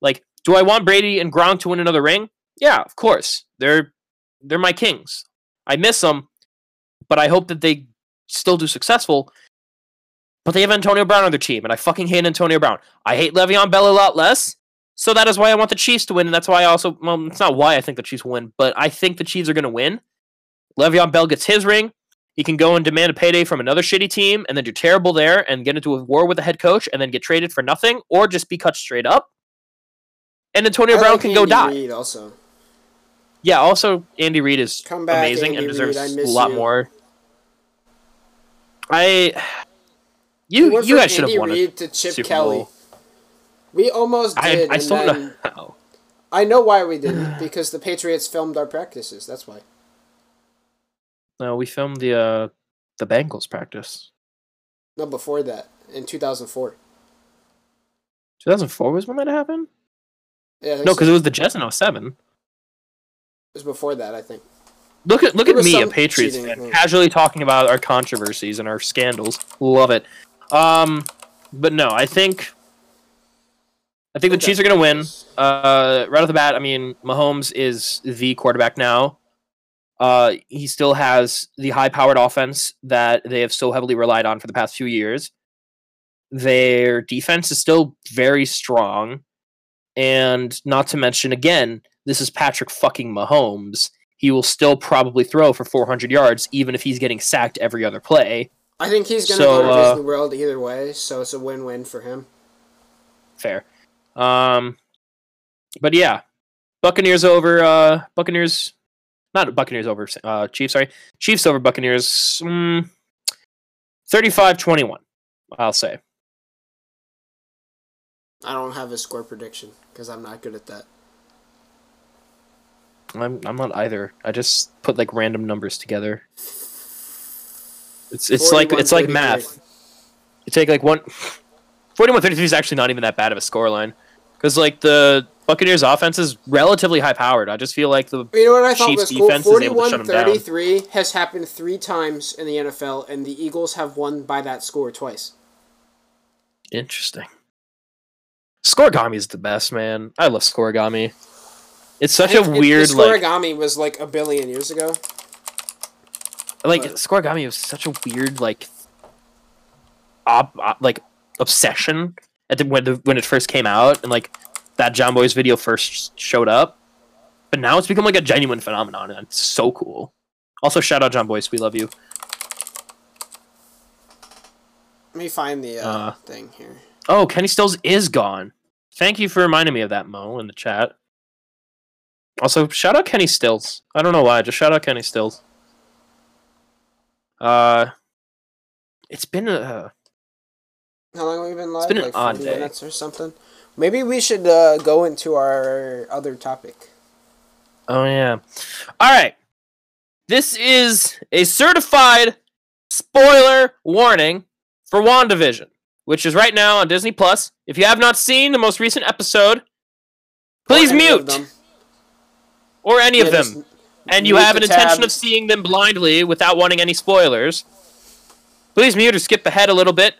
S2: Like, do I want Brady and Gronk to win another ring? Yeah, of course. They're they're my kings. I miss them, but I hope that they still do successful. But they have Antonio Brown on their team, and I fucking hate Antonio Brown. I hate Le'Veon Bell a lot less, so that is why I want the Chiefs to win, and that's why I also well, it's not why I think the Chiefs win, but I think the Chiefs are going to win. Le'Veon Bell gets his ring. He can go and demand a payday from another shitty team, and then do terrible there, and get into a war with the head coach, and then get traded for nothing, or just be cut straight up. And Antonio
S1: I
S2: Brown
S1: like
S2: can go die.
S1: Reid also.
S2: Yeah. Also, Andy Reid is
S1: Come back,
S2: amazing
S1: Andy
S2: and deserves
S1: Reid, I
S2: a lot
S1: you.
S2: more. I. You you guys should have won
S1: Reid to Chip
S2: Super
S1: Kelly.
S2: Bowl.
S1: We almost did.
S2: I
S1: and
S2: still don't know how.
S1: I know why we didn't because the Patriots filmed our practices. That's why.
S2: No, we filmed the uh, the Bengals practice.
S1: No, before that in 2004.
S2: 2004 was when that happened.
S1: Yeah, I
S2: No,
S1: so.
S2: because it was the Jets in 07.
S1: It was before that. I think.
S2: Look at look
S1: There
S2: at me, a Patriots
S1: cheating,
S2: fan, casually talking about our controversies and our scandals. Love it. Um, but no, I think I think the
S1: Okay.
S2: Chiefs are going to win. Uh, right off the bat, I mean, Mahomes is the quarterback now. Uh, he still has the high-powered offense that they have so heavily relied on for the past few years. Their defense is still very strong, and not to mention, again, this is Patrick fucking Mahomes. He will still probably throw for 400 yards, even if he's getting sacked every other play.
S1: I think he's gonna
S2: So,
S1: go to
S2: uh,
S1: World either way, so it's a win-win for him.
S2: Fair. Um, but yeah, Buccaneers over. Uh, Buccaneers, not Buccaneers over. Uh, Chiefs. Sorry, Chiefs over Buccaneers. Mm, 35-21, I'll say.
S1: I don't have a score prediction because I'm not good at that.
S2: I'm I'm not either. I just put like random numbers together. It's it's like it's like math. You take like one. 41 33 is actually not even that bad of a scoreline. Because, like, the Buccaneers offense is relatively high powered. I just feel like the
S1: You know what I thought
S2: Chiefs
S1: was cool?
S2: defense is able to shut 'em down.
S1: 41-33 has happened three times in the NFL, and the Eagles have won by that score twice.
S2: interesting. Scorigami is the best, man. I love Scorigami. It's such a weird
S1: the
S2: like
S1: Scorigami was like a billion years ago.
S2: like
S1: but-
S2: was such a weird like op, op- like obsession at the, when the, when it first came out and like that Jon Bois' video first showed up. But now it's become like a genuine phenomenon and it's so cool. Also shout out Jon Bois, we love you.
S1: Let me find the uh,
S2: Uh,
S1: thing here.
S2: Oh, Kenny Stills is gone. Thank you for reminding me of that, Mo, in the chat. Also, shout out Kenny Stills. I don't know why, just shout out Kenny Stills. Uh, it's been a
S1: How long have we been live?
S2: It's been an
S1: like
S2: odd day.
S1: minutes or something. Maybe we should uh, go into our other topic.
S2: oh yeah. All right, this is a certified spoiler warning for WandaVision, which is right now on Disney Plus. If you have not seen the most recent episode, please
S1: Or any of
S2: mute
S1: them.
S2: Or any
S1: Yeah,
S2: of them. and you have an intention of seeing them blindly without wanting any spoilers, please mute or skip ahead a little bit.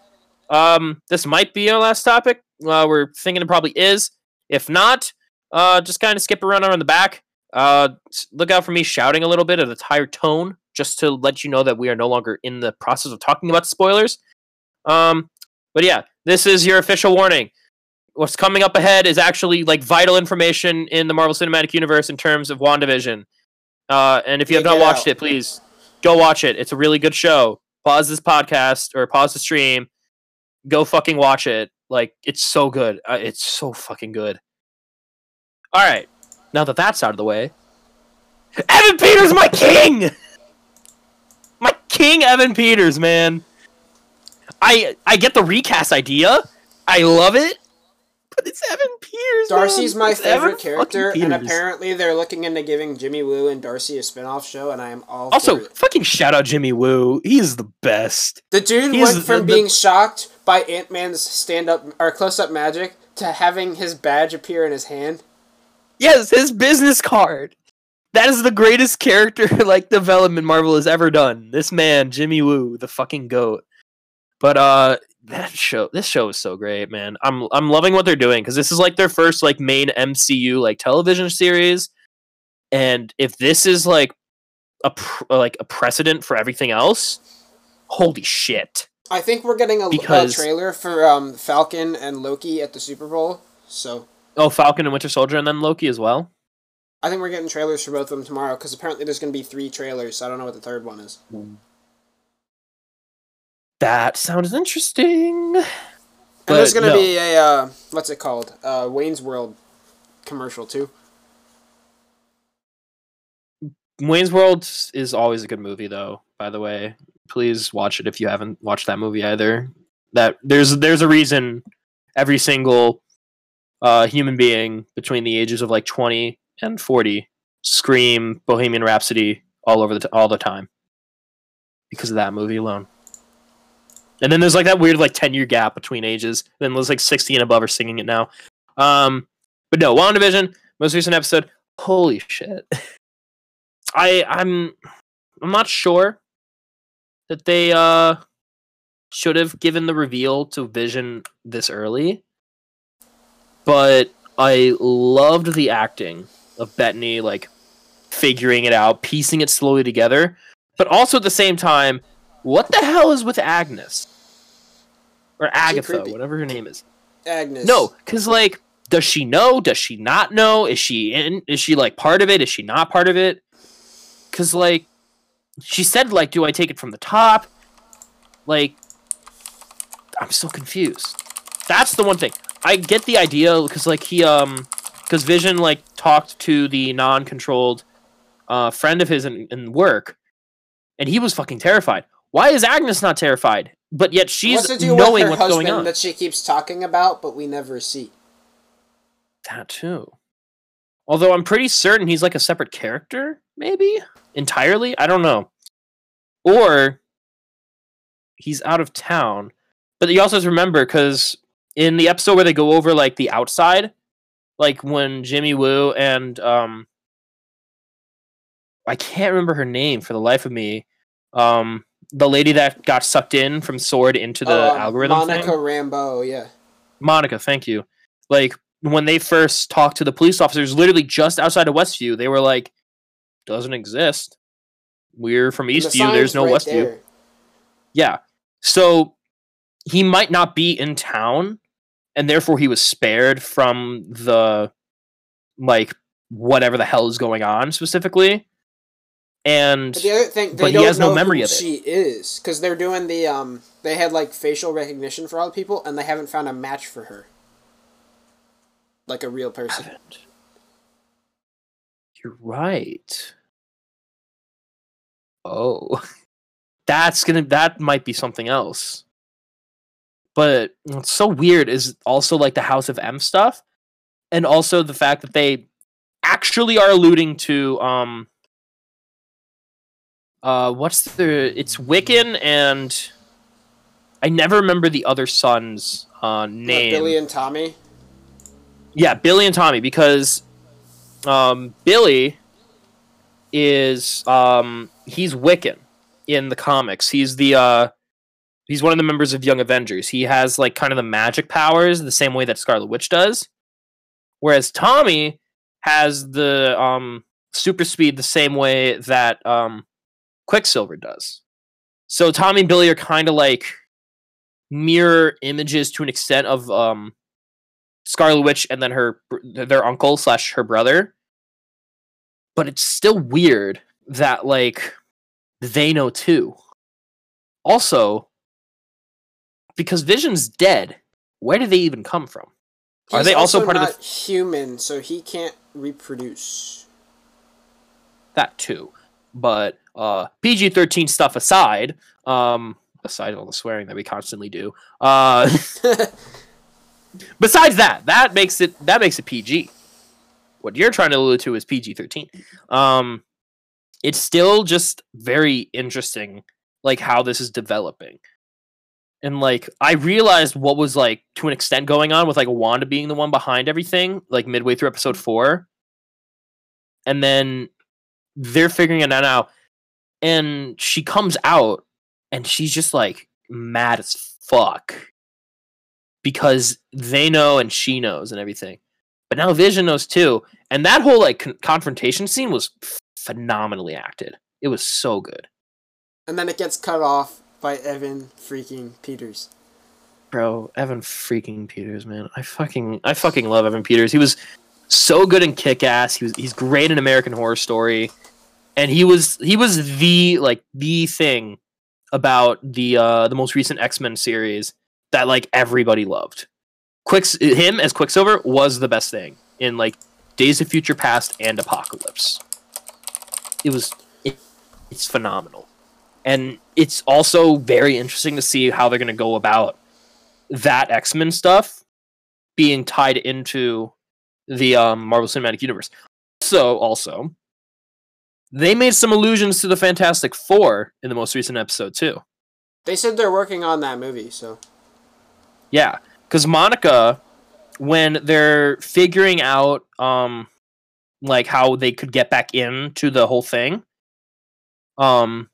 S2: Um, this might be our last topic. Uh, we're thinking it probably is. If not, uh, just kind of skip around on the back. Uh, look out for me shouting a little bit at a higher tone, just to let you know that we are no longer in the process of talking about spoilers. Um, but yeah, this is your official warning. What's coming up ahead is actually like vital information in the Marvel Cinematic Universe in terms of WandaVision. Uh, and if you
S1: Yeah,
S2: have not watched
S1: out.
S2: it, please go watch it. It's a really good show. Pause this podcast or pause the stream. Go fucking watch it. Like it's so good. Uh, it's so fucking good. All right. Now that that's out of the way, Evan Peters, my king, my king, Evan Peters, man. I I get the recast idea. I love it. But it's Evan Peters.
S1: Darcy's
S2: man.
S1: my
S2: It's Evan
S1: favorite character, and apparently they're looking into giving Jimmy Woo and Darcy a spin-off show, and I am all
S2: Also,
S1: for it.
S2: fucking shout out Jimmy Woo. He's the best.
S1: The dude
S2: he's
S1: went from
S2: the-
S1: being shocked by Ant Man's stand-up or close-up magic to having his badge appear in his hand.
S2: Yes, his business card. That is the greatest character like development Marvel has ever done. This man, Jimmy Woo, the fucking goat. But uh that show this show is so great, man. I'm I'm loving what they're doing cuz this is like their first like main MCU like television series. And if this is like a pr- like a precedent for everything else, holy shit.
S1: I think we're getting a, a
S2: Because-
S1: trailer for um, Falcon and Loki at the Super Bowl, so
S2: Oh, Falcon and Winter Soldier and then Loki as well.
S1: I think we're getting trailers for both of them tomorrow because apparently there's going to be three trailers. So I don't know what the third one is.
S2: That sounds interesting.
S1: And there's going to
S2: no.
S1: be a uh, what's it called? Uh, Wayne's World commercial too.
S2: Wayne's World is always a good movie, though. By the way, please watch it if you haven't watched that movie either. That there's there's a reason every single uh, human being between the ages of like 20 and 40 scream Bohemian Rhapsody all over the t- all the time because of that movie alone. And then there's like that weird like 10 year gap between ages. Then there's like 60 and above are singing it now. Um, but no, WandaVision, most recent episode. Holy shit. I I'm I'm not sure that they uh should have given the reveal to Vision this early. But I loved the acting of Bettany like figuring it out, piecing it slowly together. But also at the same time, what the hell is with Agnes? Or Agatha, whatever her name is.
S1: Agnes.
S2: No, because like, does she know? Does she not know? Is she in? Is she like part of it? Is she not part of it? Because like, she said like, do I take it from the top? Like, I'm so confused. That's the one thing I get the idea because like he um because Vision like talked to the non-controlled uh friend of his in, in work, and he was fucking terrified. Why is Agnes not terrified? But yet she's
S1: What's
S2: knowing
S1: with her
S2: what's
S1: husband
S2: going on.
S1: that she keeps talking about, but we never see.
S2: That too. Although I'm pretty certain he's like a separate character, maybe entirely. I don't know. Or he's out of town. But you also have to remember because in the episode where they go over like the outside, like when Jimmy Woo and um I can't remember her name for the life of me. Um the lady that got sucked in from Sword into the
S1: Um,
S2: algorithm
S1: Monica
S2: thing.
S1: Rambeau, yeah.
S2: Monica, thank you. Like when they first talked to the police officers, literally just outside of Westview, they were like, "Doesn't exist. We're from
S1: And the
S2: Eastview. There's no
S1: right
S2: Westview."
S1: there.
S2: Yeah. So he might not be in town, and therefore he was spared from the like whatever the hell is going on specifically. And
S1: But the other thing, they
S2: But he has no memory of it.
S1: she is because they're doing the um. They had like facial recognition for all the people, and they haven't found a match for her. Like a real person.
S2: haven't. You're right. Oh, that's gonna. That might be something else. But what's so weird is also like the House of M stuff, and also the fact that they actually are alluding to um. Uh, what's the? It's Wiccan and I never remember the other son's uh,
S1: What,
S2: name.
S1: Billy and Tommy.
S2: Yeah, Billy and Tommy because um, Billy is um, he's Wiccan in the comics. He's the uh, he's one of the members of Young Avengers. He has like kind of the magic powers the same way that Scarlet Witch does. Whereas Tommy has the um, super speed the same way that um, Quicksilver does. So Tommy and Billy are kind of like mirror images to an extent of um, Scarlet Witch and then her their uncle slash her brother. But it's still weird that like they know too. Also, because Vision's dead, where did they even come from? Are they also part of the-
S1: human? So he can't reproduce.
S2: That too. But uh PG thirteen stuff aside, um aside all the swearing that we constantly do, uh besides that, that makes it that makes it PG. What you're trying to allude to is PG thirteen. Um, it's still just very interesting, like how this is developing, and like I realized what was like to an extent going on with like Wanda being the one behind everything, like midway through episode four, and then they're figuring it out now, and she comes out, and she's just like mad as fuck because they know and she knows and everything. But now Vision knows too, and that whole like con- confrontation scene was phenomenally acted. It was so good,
S1: and then it gets cut off by Evan freaking Peters.
S2: bro. Evan freaking Peters, man, I fucking I fucking love Evan Peters. He was so good in Kick Ass. He was he's great in American Horror Story, and he was he was the like the thing about the uh the most recent X Men series that like everybody loved. Quicks him as Quicksilver was the best thing in like Days of Future Past and Apocalypse. It was it, it's phenomenal. And it's also very interesting to see how they're going to go about that X-Men stuff being tied into the um, Marvel Cinematic Universe. So also they made some allusions to the Fantastic 4 in the most recent episode too.
S1: They said they're working on that movie, so
S2: Yeah, because Monica, when they're figuring out um, like how they could get back into the whole thing, um,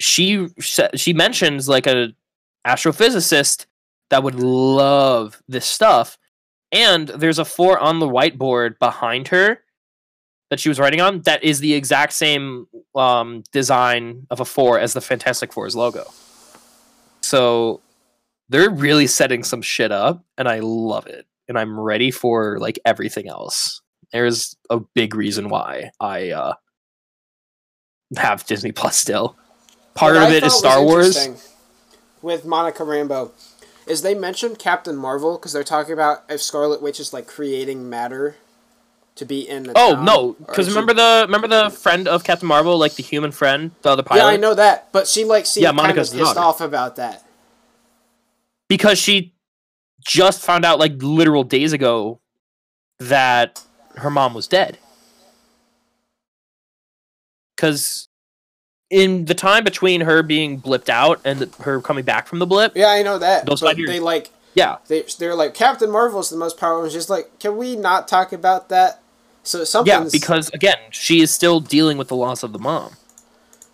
S2: she she mentions like a astrophysicist that would love this stuff, and there's a four on the whiteboard behind her that she was writing on that is the exact same um, design of a four as the Fantastic Four's logo. So they're really setting some shit up and I love it. And I'm ready for like everything else. There's a big reason why I uh have Disney Plus still. Part
S1: What
S2: of it is Star Wars.
S1: With Monica Rambeau, is they mentioned Captain Marvel because they're talking about if Scarlet Witch is like creating matter to be in the.
S2: Oh
S1: town,
S2: no, because
S1: is she-
S2: remember the remember the friend of Captain Marvel, like the human friend, the other pilot.
S1: Yeah, I know that, but she like seemed
S2: Yeah,
S1: kind of
S2: Monica's
S1: pissed
S2: daughter.
S1: off about that.
S2: Because she just found out like literal days ago that her mom was dead. Because in the time between her being blipped out and her coming back from the blip,
S1: Yeah, I know that.
S2: Those
S1: but they like
S2: Yeah,
S1: They they're like Captain Marvel's the most powerful. Just like, can we not talk about that? So
S2: yeah, because again, she is still dealing with the loss of the mom.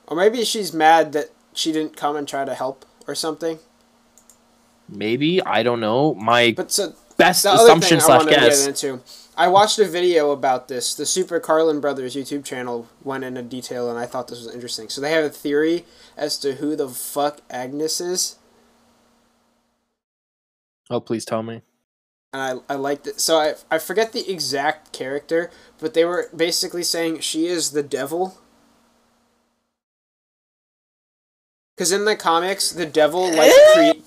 S1: or maybe she's mad that she didn't come and try to help or something.
S2: Maybe I don't know. My
S1: But so
S2: best
S1: the other
S2: assumption
S1: thing I
S2: slash
S1: to
S2: guess.
S1: get into, I watched a video about this. The Super Carlin Brothers YouTube channel went into detail, and I thought this was interesting. So they have a theory as to who the fuck Agnes is,
S2: Oh, please tell me.
S1: And I I liked it. So I I forget the exact character, but they were basically saying she is the devil. Because in the comics, the devil like cre-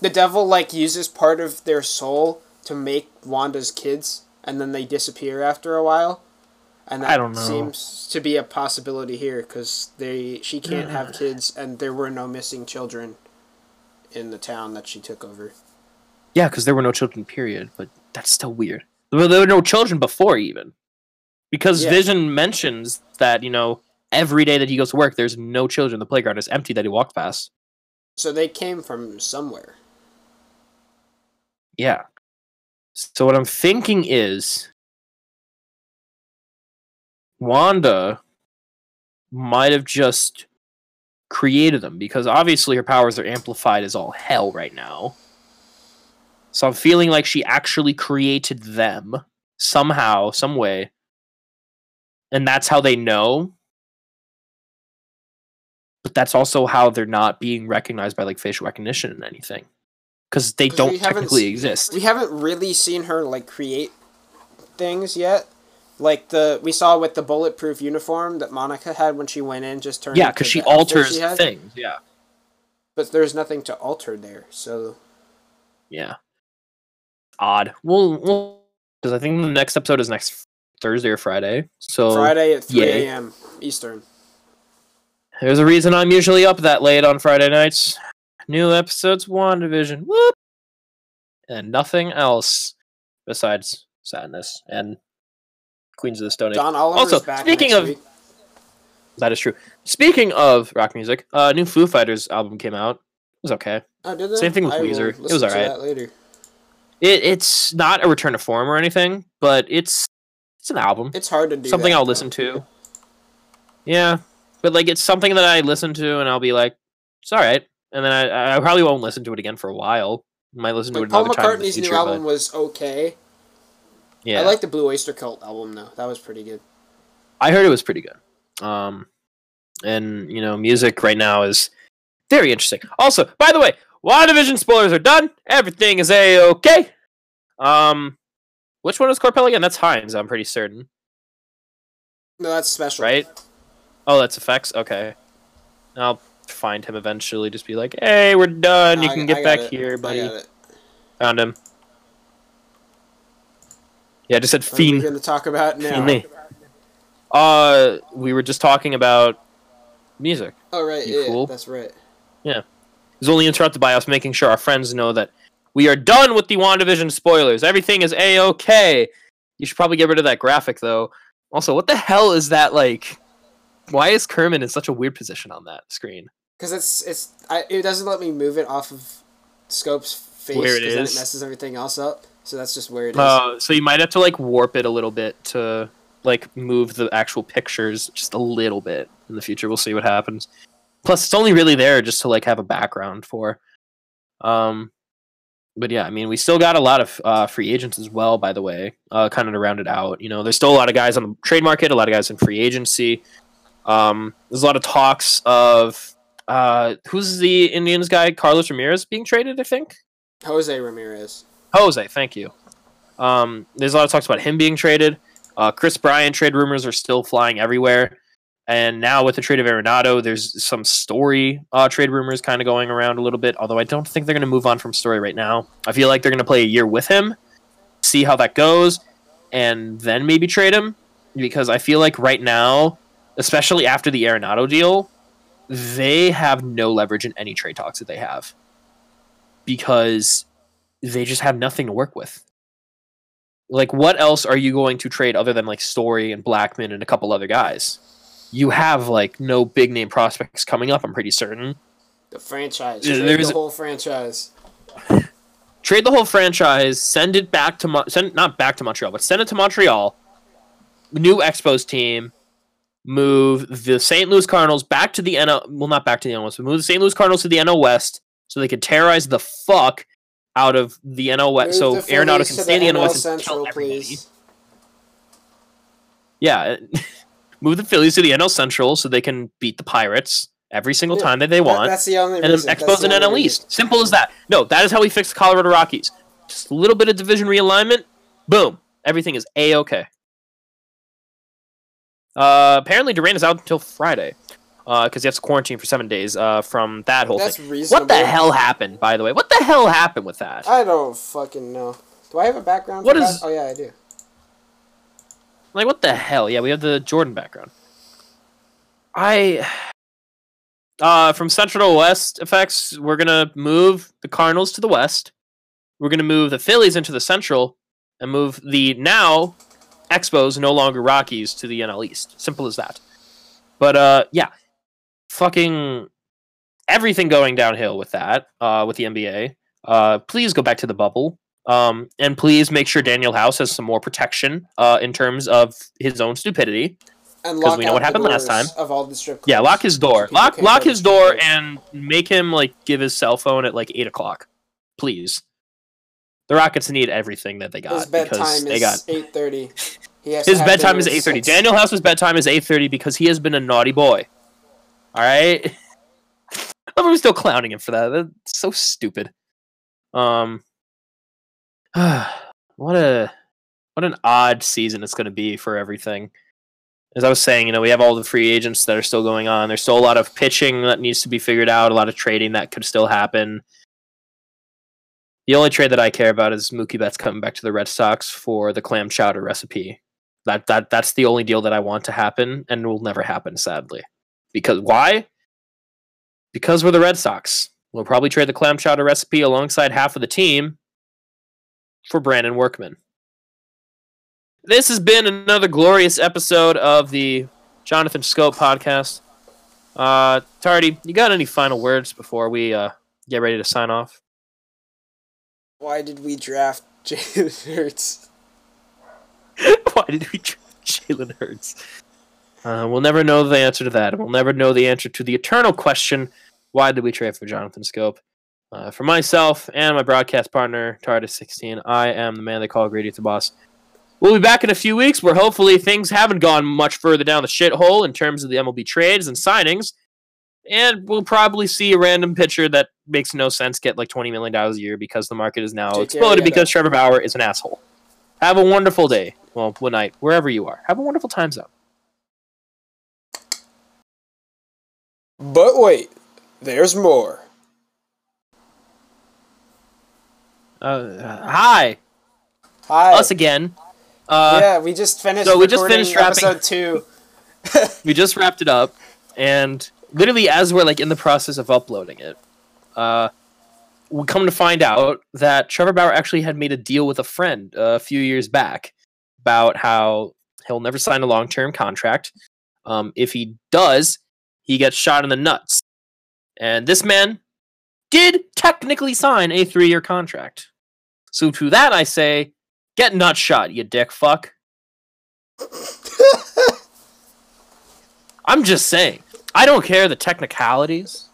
S1: the devil like uses part of their soul to make Wanda's kids, and then they disappear after a while. And that
S2: I don't know.
S1: seems to be a possibility here because they she can't have kids, and there were no missing children in the town that she took over.
S2: Yeah, because there were no children. Period. But that's still weird. Well, there were no children before even, because
S1: Yeah.
S2: Vision mentions that you know every day that he goes to work, there's no children. The playground is empty that he walked past.
S1: So they came from somewhere.
S2: Yeah. So what I'm thinking is Wanda might have just created them because obviously her powers are amplified as all hell right now. So I'm feeling like she actually created them somehow, some way. And that's how they know. But that's also how they're not being recognized by like facial recognition and anything. Because they
S1: 'Cause
S2: don't technically exist.
S1: We haven't really seen her like create things yet. Like the we saw with the bulletproof uniform that Monica had when she went in, just turned.
S2: Yeah, because she alters
S1: she
S2: things. Yeah.
S1: But there's nothing to alter there. So
S2: Yeah. Odd. Well, well, because I think the next episode is next Thursday or Friday. So
S1: Friday at three a.m. Eastern.
S2: there's a reason I'm usually up that late on Friday nights. New episodes, WandaVision. Whoop! And nothing else besides sadness and Queens of the Stone Age.
S1: Don Oliver's
S2: Also,
S1: back
S2: speaking of-
S1: week.
S2: That is true. Speaking of rock music, uh, new Foo Fighters album came out. It was okay.
S1: Oh, did they?
S2: same thing with
S1: I
S2: Weezer. It was alright.
S1: later.
S2: It, it's not a return to form or anything, but it's it's an album.
S1: It's hard to do.
S2: something
S1: that,
S2: I'll
S1: though.
S2: listen to. Yeah, but like it's something that I listen to and I'll be like, it's all right, and then I I probably won't listen to it again for a while. Might listen to it
S1: Paul
S2: another time in the
S1: McCartney's new album
S2: but
S1: was okay.
S2: yeah,
S1: I like the Blue Oyster Cult album though. That was pretty good.
S2: I heard it was pretty good. Um, and you know, music right now is very interesting. Also, by the way, WandaVision spoilers are done. Everything is a okay. Um, which one is Corpel again? That's Hines. I'm pretty certain,
S1: No, that's special.
S2: right? Oh, that's effects. Okay, I'll find him eventually. Just be like, hey, we're done. You
S1: I-
S2: can get back
S1: it.
S2: here, buddy. Found him. Yeah, I just said
S1: What are we
S2: fiend.
S1: going to talk about now?
S2: Fiend. Uh, we were just talking about music.
S1: Oh right, yeah,
S2: fool.
S1: that's right.
S2: It was only interrupted by us making sure our friends know that we are done with the WandaVision spoilers. Everything is a okay. You should probably get rid of that graphic though. Also, what the hell is that like? Why is Kermit in such a weird position on that screen?
S1: Because it's it's I, it doesn't let me move it off of Schoop's face
S2: Where it
S1: then it
S2: is.
S1: messes everything else up. So that's just where it is.
S2: Uh, so you might have to like warp it a little bit to like move the actual pictures just a little bit in the future. We'll see what happens. Plus, it's only really there just to like have a background for. Um, but yeah, I mean, we still got a lot of uh, free agents as well. By the way, uh, kind of to round it out, you know, there's still a lot of guys on the trade market, a lot of guys in free agency. Um, there's a lot of talks of uh, who's the Indians guy, Carlos Ramirez, being traded. I think.
S1: Jose Ramirez.
S2: Jose, thank you. Um, there's a lot of talks about him being traded. Uh, Kris Bryant trade rumors are still flying everywhere. And now with the trade of Arenado, there's some Story uh, trade rumors kind of going around a little bit. Although I don't think they're going to move on from Story right now. I feel like they're going to play a year with him, see how that goes, and then maybe trade him. Because I feel like right now, especially after the Arenado deal, they have no leverage in any trade talks that they have. Because they just have nothing to work with. Like, what else are you going to trade other than like Story and Blackmon and a couple other guys? You have like no big name prospects coming up. I'm pretty certain.
S1: The franchise. Trade the whole franchise.
S2: trade the whole franchise, send it back to Mo- send not back to Montreal, but send it to Montreal. New Expos team, move the St. Louis Cardinals back to the NL. Well, not back to the NL West, but move the St. Louis Cardinals to the NL West so they could terrorize the fuck out of the NL West.
S1: Move
S2: so Arenado can stay in the
S1: NL
S2: West and
S1: Central,
S2: kill everybody.
S1: please.
S2: Yeah, move the Phillies to the NL Central so they can beat the Pirates every single
S1: Yeah,
S2: time that they
S1: That-
S2: want.
S1: that's the only
S2: and
S1: reason.
S2: Expos
S1: the
S2: and NL. East. Simple as that. No, that is how we fix the Colorado Rockies. Just a little bit of division realignment. Boom. Everything is a okay. Uh, apparently, Durant is out until Friday because he has to quarantine for seven days uh, from that whole
S1: That's
S2: thing.
S1: reasonable.
S2: What the hell happened, by the way? What the hell happened with that?
S1: I don't fucking know. Do I have a background?
S2: What
S1: for
S2: is-
S1: that? Oh yeah, I do.
S2: Like, what the hell? Yeah, we have the Jordan background. I. Uh, from Central to West effects, we're gonna move the Cardinals to the West. We're gonna move the Phillies into the Central, and move the now Expos, no longer Rockies, to the NL East. Simple as that. But uh, yeah, fucking everything going downhill with that. Uh, with the NBA. Uh, please go back to the bubble. Um, and please make sure Danuel House has some more protection uh, in terms of his own stupidity.
S1: Because
S2: we know what happened last time.
S1: Of all the strip.
S2: Yeah, lock his door. Lock lock his door
S1: clubs.
S2: and make him like give his cell phone at like eight o'clock, please. The Rockets need everything that they got
S1: His
S2: because
S1: bedtime
S2: they
S1: is
S2: got
S1: eight thirty. He has to
S2: his bedtime is eight thirty. Danuel House's bedtime is eight thirty because he has been a naughty boy. All right, I'm still clowning him for that. That's so stupid. Um, what a what an odd season it's going to be for everything. As I was saying, you know, we have all the free agents that are still going on. There's still a lot of pitching that needs to be figured out, a lot of trading that could still happen. The only trade that I care about is Mookie Betts coming back to the Red Sox for the clam chowder recipe. That that that's the only deal that I want to happen, and will never happen, sadly. Because why? Because we're the Red Sox. We'll probably trade the clam chowder recipe alongside half of the team for Brandon Workman. This has been another glorious episode of the Jonathan Schoop podcast. Uh, Tardy, you got any final words before we uh, get ready to sign off?
S1: Why did we draft Jalen Hurts?
S2: Why did we draft Jalen Hurts? Uh, we'll never know the answer to that. We'll never know the answer to the eternal question: Why did we trade for Jonathan Schoop? Uh, for myself and my broadcast partner, TARDIS16, I am the man they call Grady the Boss. We'll be back in a few weeks where hopefully things haven't gone much further down the shithole in terms of the MLB trades and signings. And we'll probably see a random pitcher that makes no sense get like $20 million a year because the market is now
S1: Jake
S2: exploded
S1: Arrieta.
S2: because Trevor Bauer is an asshole. Have a wonderful day. Well, good night, wherever you are. Have a wonderful time zone.
S1: But wait, there's more.
S2: Uh, hi,
S1: Hi.
S2: us again. Uh,
S1: yeah, we just finished.
S2: so we just finished wrapping-
S1: episode two.
S2: we just wrapped it up, and literally as we're like in the process of uploading it, uh, we come to find out that Trevor Bauer actually had made a deal with a friend uh, a few years back about how he'll never sign a long-term contract. Um, if he does, he gets shot in the nuts. And this man did technically sign a three-year contract. So to that I say, get nut shot, you dick fuck. I'm just saying. I don't care the technicalities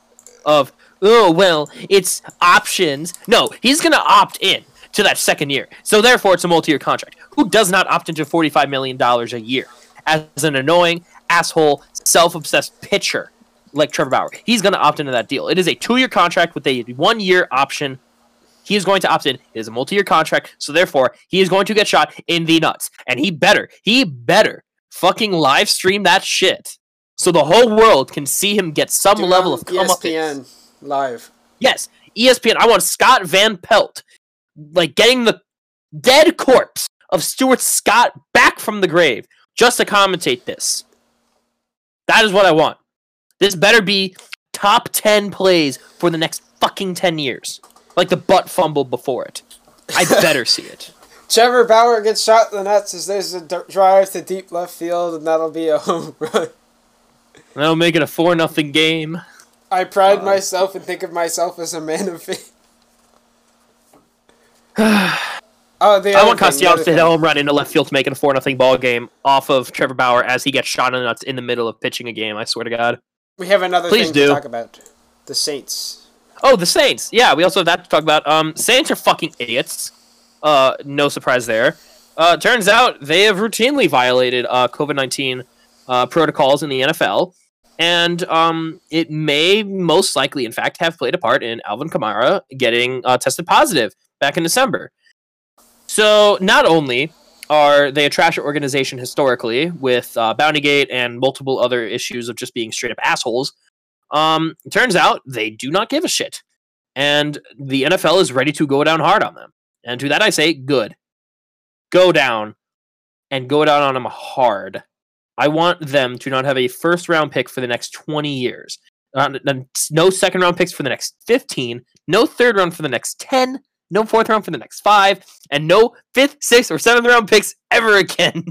S2: of oh well, it's options. No, he's gonna opt in to that second year. So therefore it's a multi-year contract. Who does not opt into forty-five million dollars a year as an annoying, asshole, self-obsessed pitcher like Trevor Bauer? He's gonna opt into that deal. It is a two-year contract with a one-year option. He is going to opt in. It is a multi-year contract, so therefore he is going to get shot in the nuts. And he better, he better fucking live stream that shit. So the whole world can see him get some level of come up.
S1: ESPN live.
S2: Yes, ESPN. I want Scott Van Pelt, like getting the dead corpse of Stuart Scott back from the grave just to commentate this. That is what I want. This better be top 10 plays for the next fucking 10 years. Like the butt fumble before it. I better see it.
S1: Trevor Bauer gets shot in the nuts as there's a d- drive to deep left field, and that'll be a home run.
S2: That'll make it a 4 nothing game.
S1: I pride
S2: Uh,
S1: myself and think of myself as a man of faith. Oh, the
S2: I want
S1: thing, the
S2: Castellanos to hit a home run into left field to make it a four nothing ball game off of Trevor Bauer as he gets shot in the nuts in the middle of pitching a game. I swear to God.
S1: We have another
S2: Please
S1: thing
S2: do.
S1: to talk about. The Saints.
S2: Oh, the Saints. Yeah, we also have that to talk about. Um, Saints are fucking idiots. Uh, no surprise there. Uh, turns out they have routinely violated uh, COVID nineteen uh, protocols in the NFL, and um, it may most likely, in fact, have played a part in Alvin Kamara getting uh, tested positive back in December. So not only are they a trash organization historically with uh, Bountygate and multiple other issues of just being straight up assholes, um, turns out they do not give a shit. And the NFL is ready to go down hard on them. And to that I say, good. Go down and go down on them hard. I want them to not have a first round pick for the next 20 years. Uh, no second round picks for the next 15, no third round for the next 10, no fourth round for the next five, and no fifth, sixth, or seventh round picks ever again.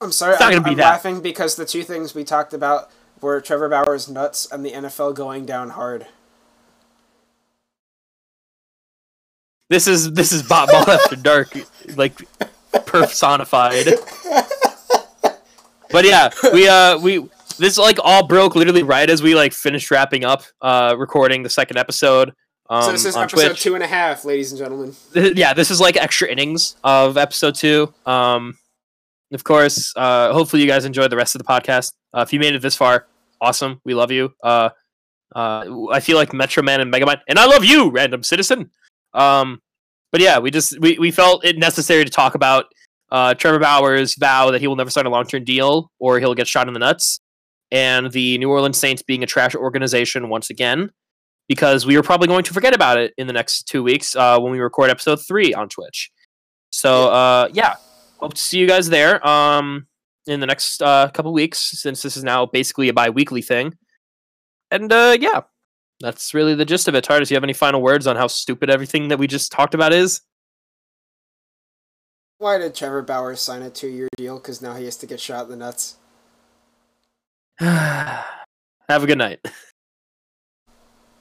S1: I'm sorry, I'm,
S2: be
S1: I'm laughing because the two things we talked about were Trevor Bauer's nuts and the NFL going down hard.
S2: This is this is Bob Ball After Dark, like personified. But yeah, we uh we this like all broke literally right as we like finished wrapping up uh recording the second episode um,
S1: so this is episode
S2: Twitch.
S1: two and a half, ladies and gentlemen.
S2: Yeah, this is like extra innings of episode two. Um, of course, uh, hopefully you guys enjoyed the rest of the podcast. Uh, if you made it this far, awesome. We love you. Uh, uh, I feel like Metro Man and Megamind, and I love you, random citizen. Um, but yeah, we just we, we felt it necessary to talk about uh, Trevor Bauer's vow that he will never sign a long term deal or he'll get shot in the nuts, and the New Orleans Saints being a trash organization once again because we are probably going to forget about it in the next two weeks uh, when we record episode three on Twitch. So uh, yeah, hope to see you guys there um, in the next uh, couple weeks since this is now basically a bi-weekly thing. And uh, yeah, that's really the gist of it. Tardis, you have any final words on how stupid everything that we just talked about is?
S1: Why did Trevor Bauer sign a two-year deal? Because now he has to get shot in the nuts.
S2: have a good night.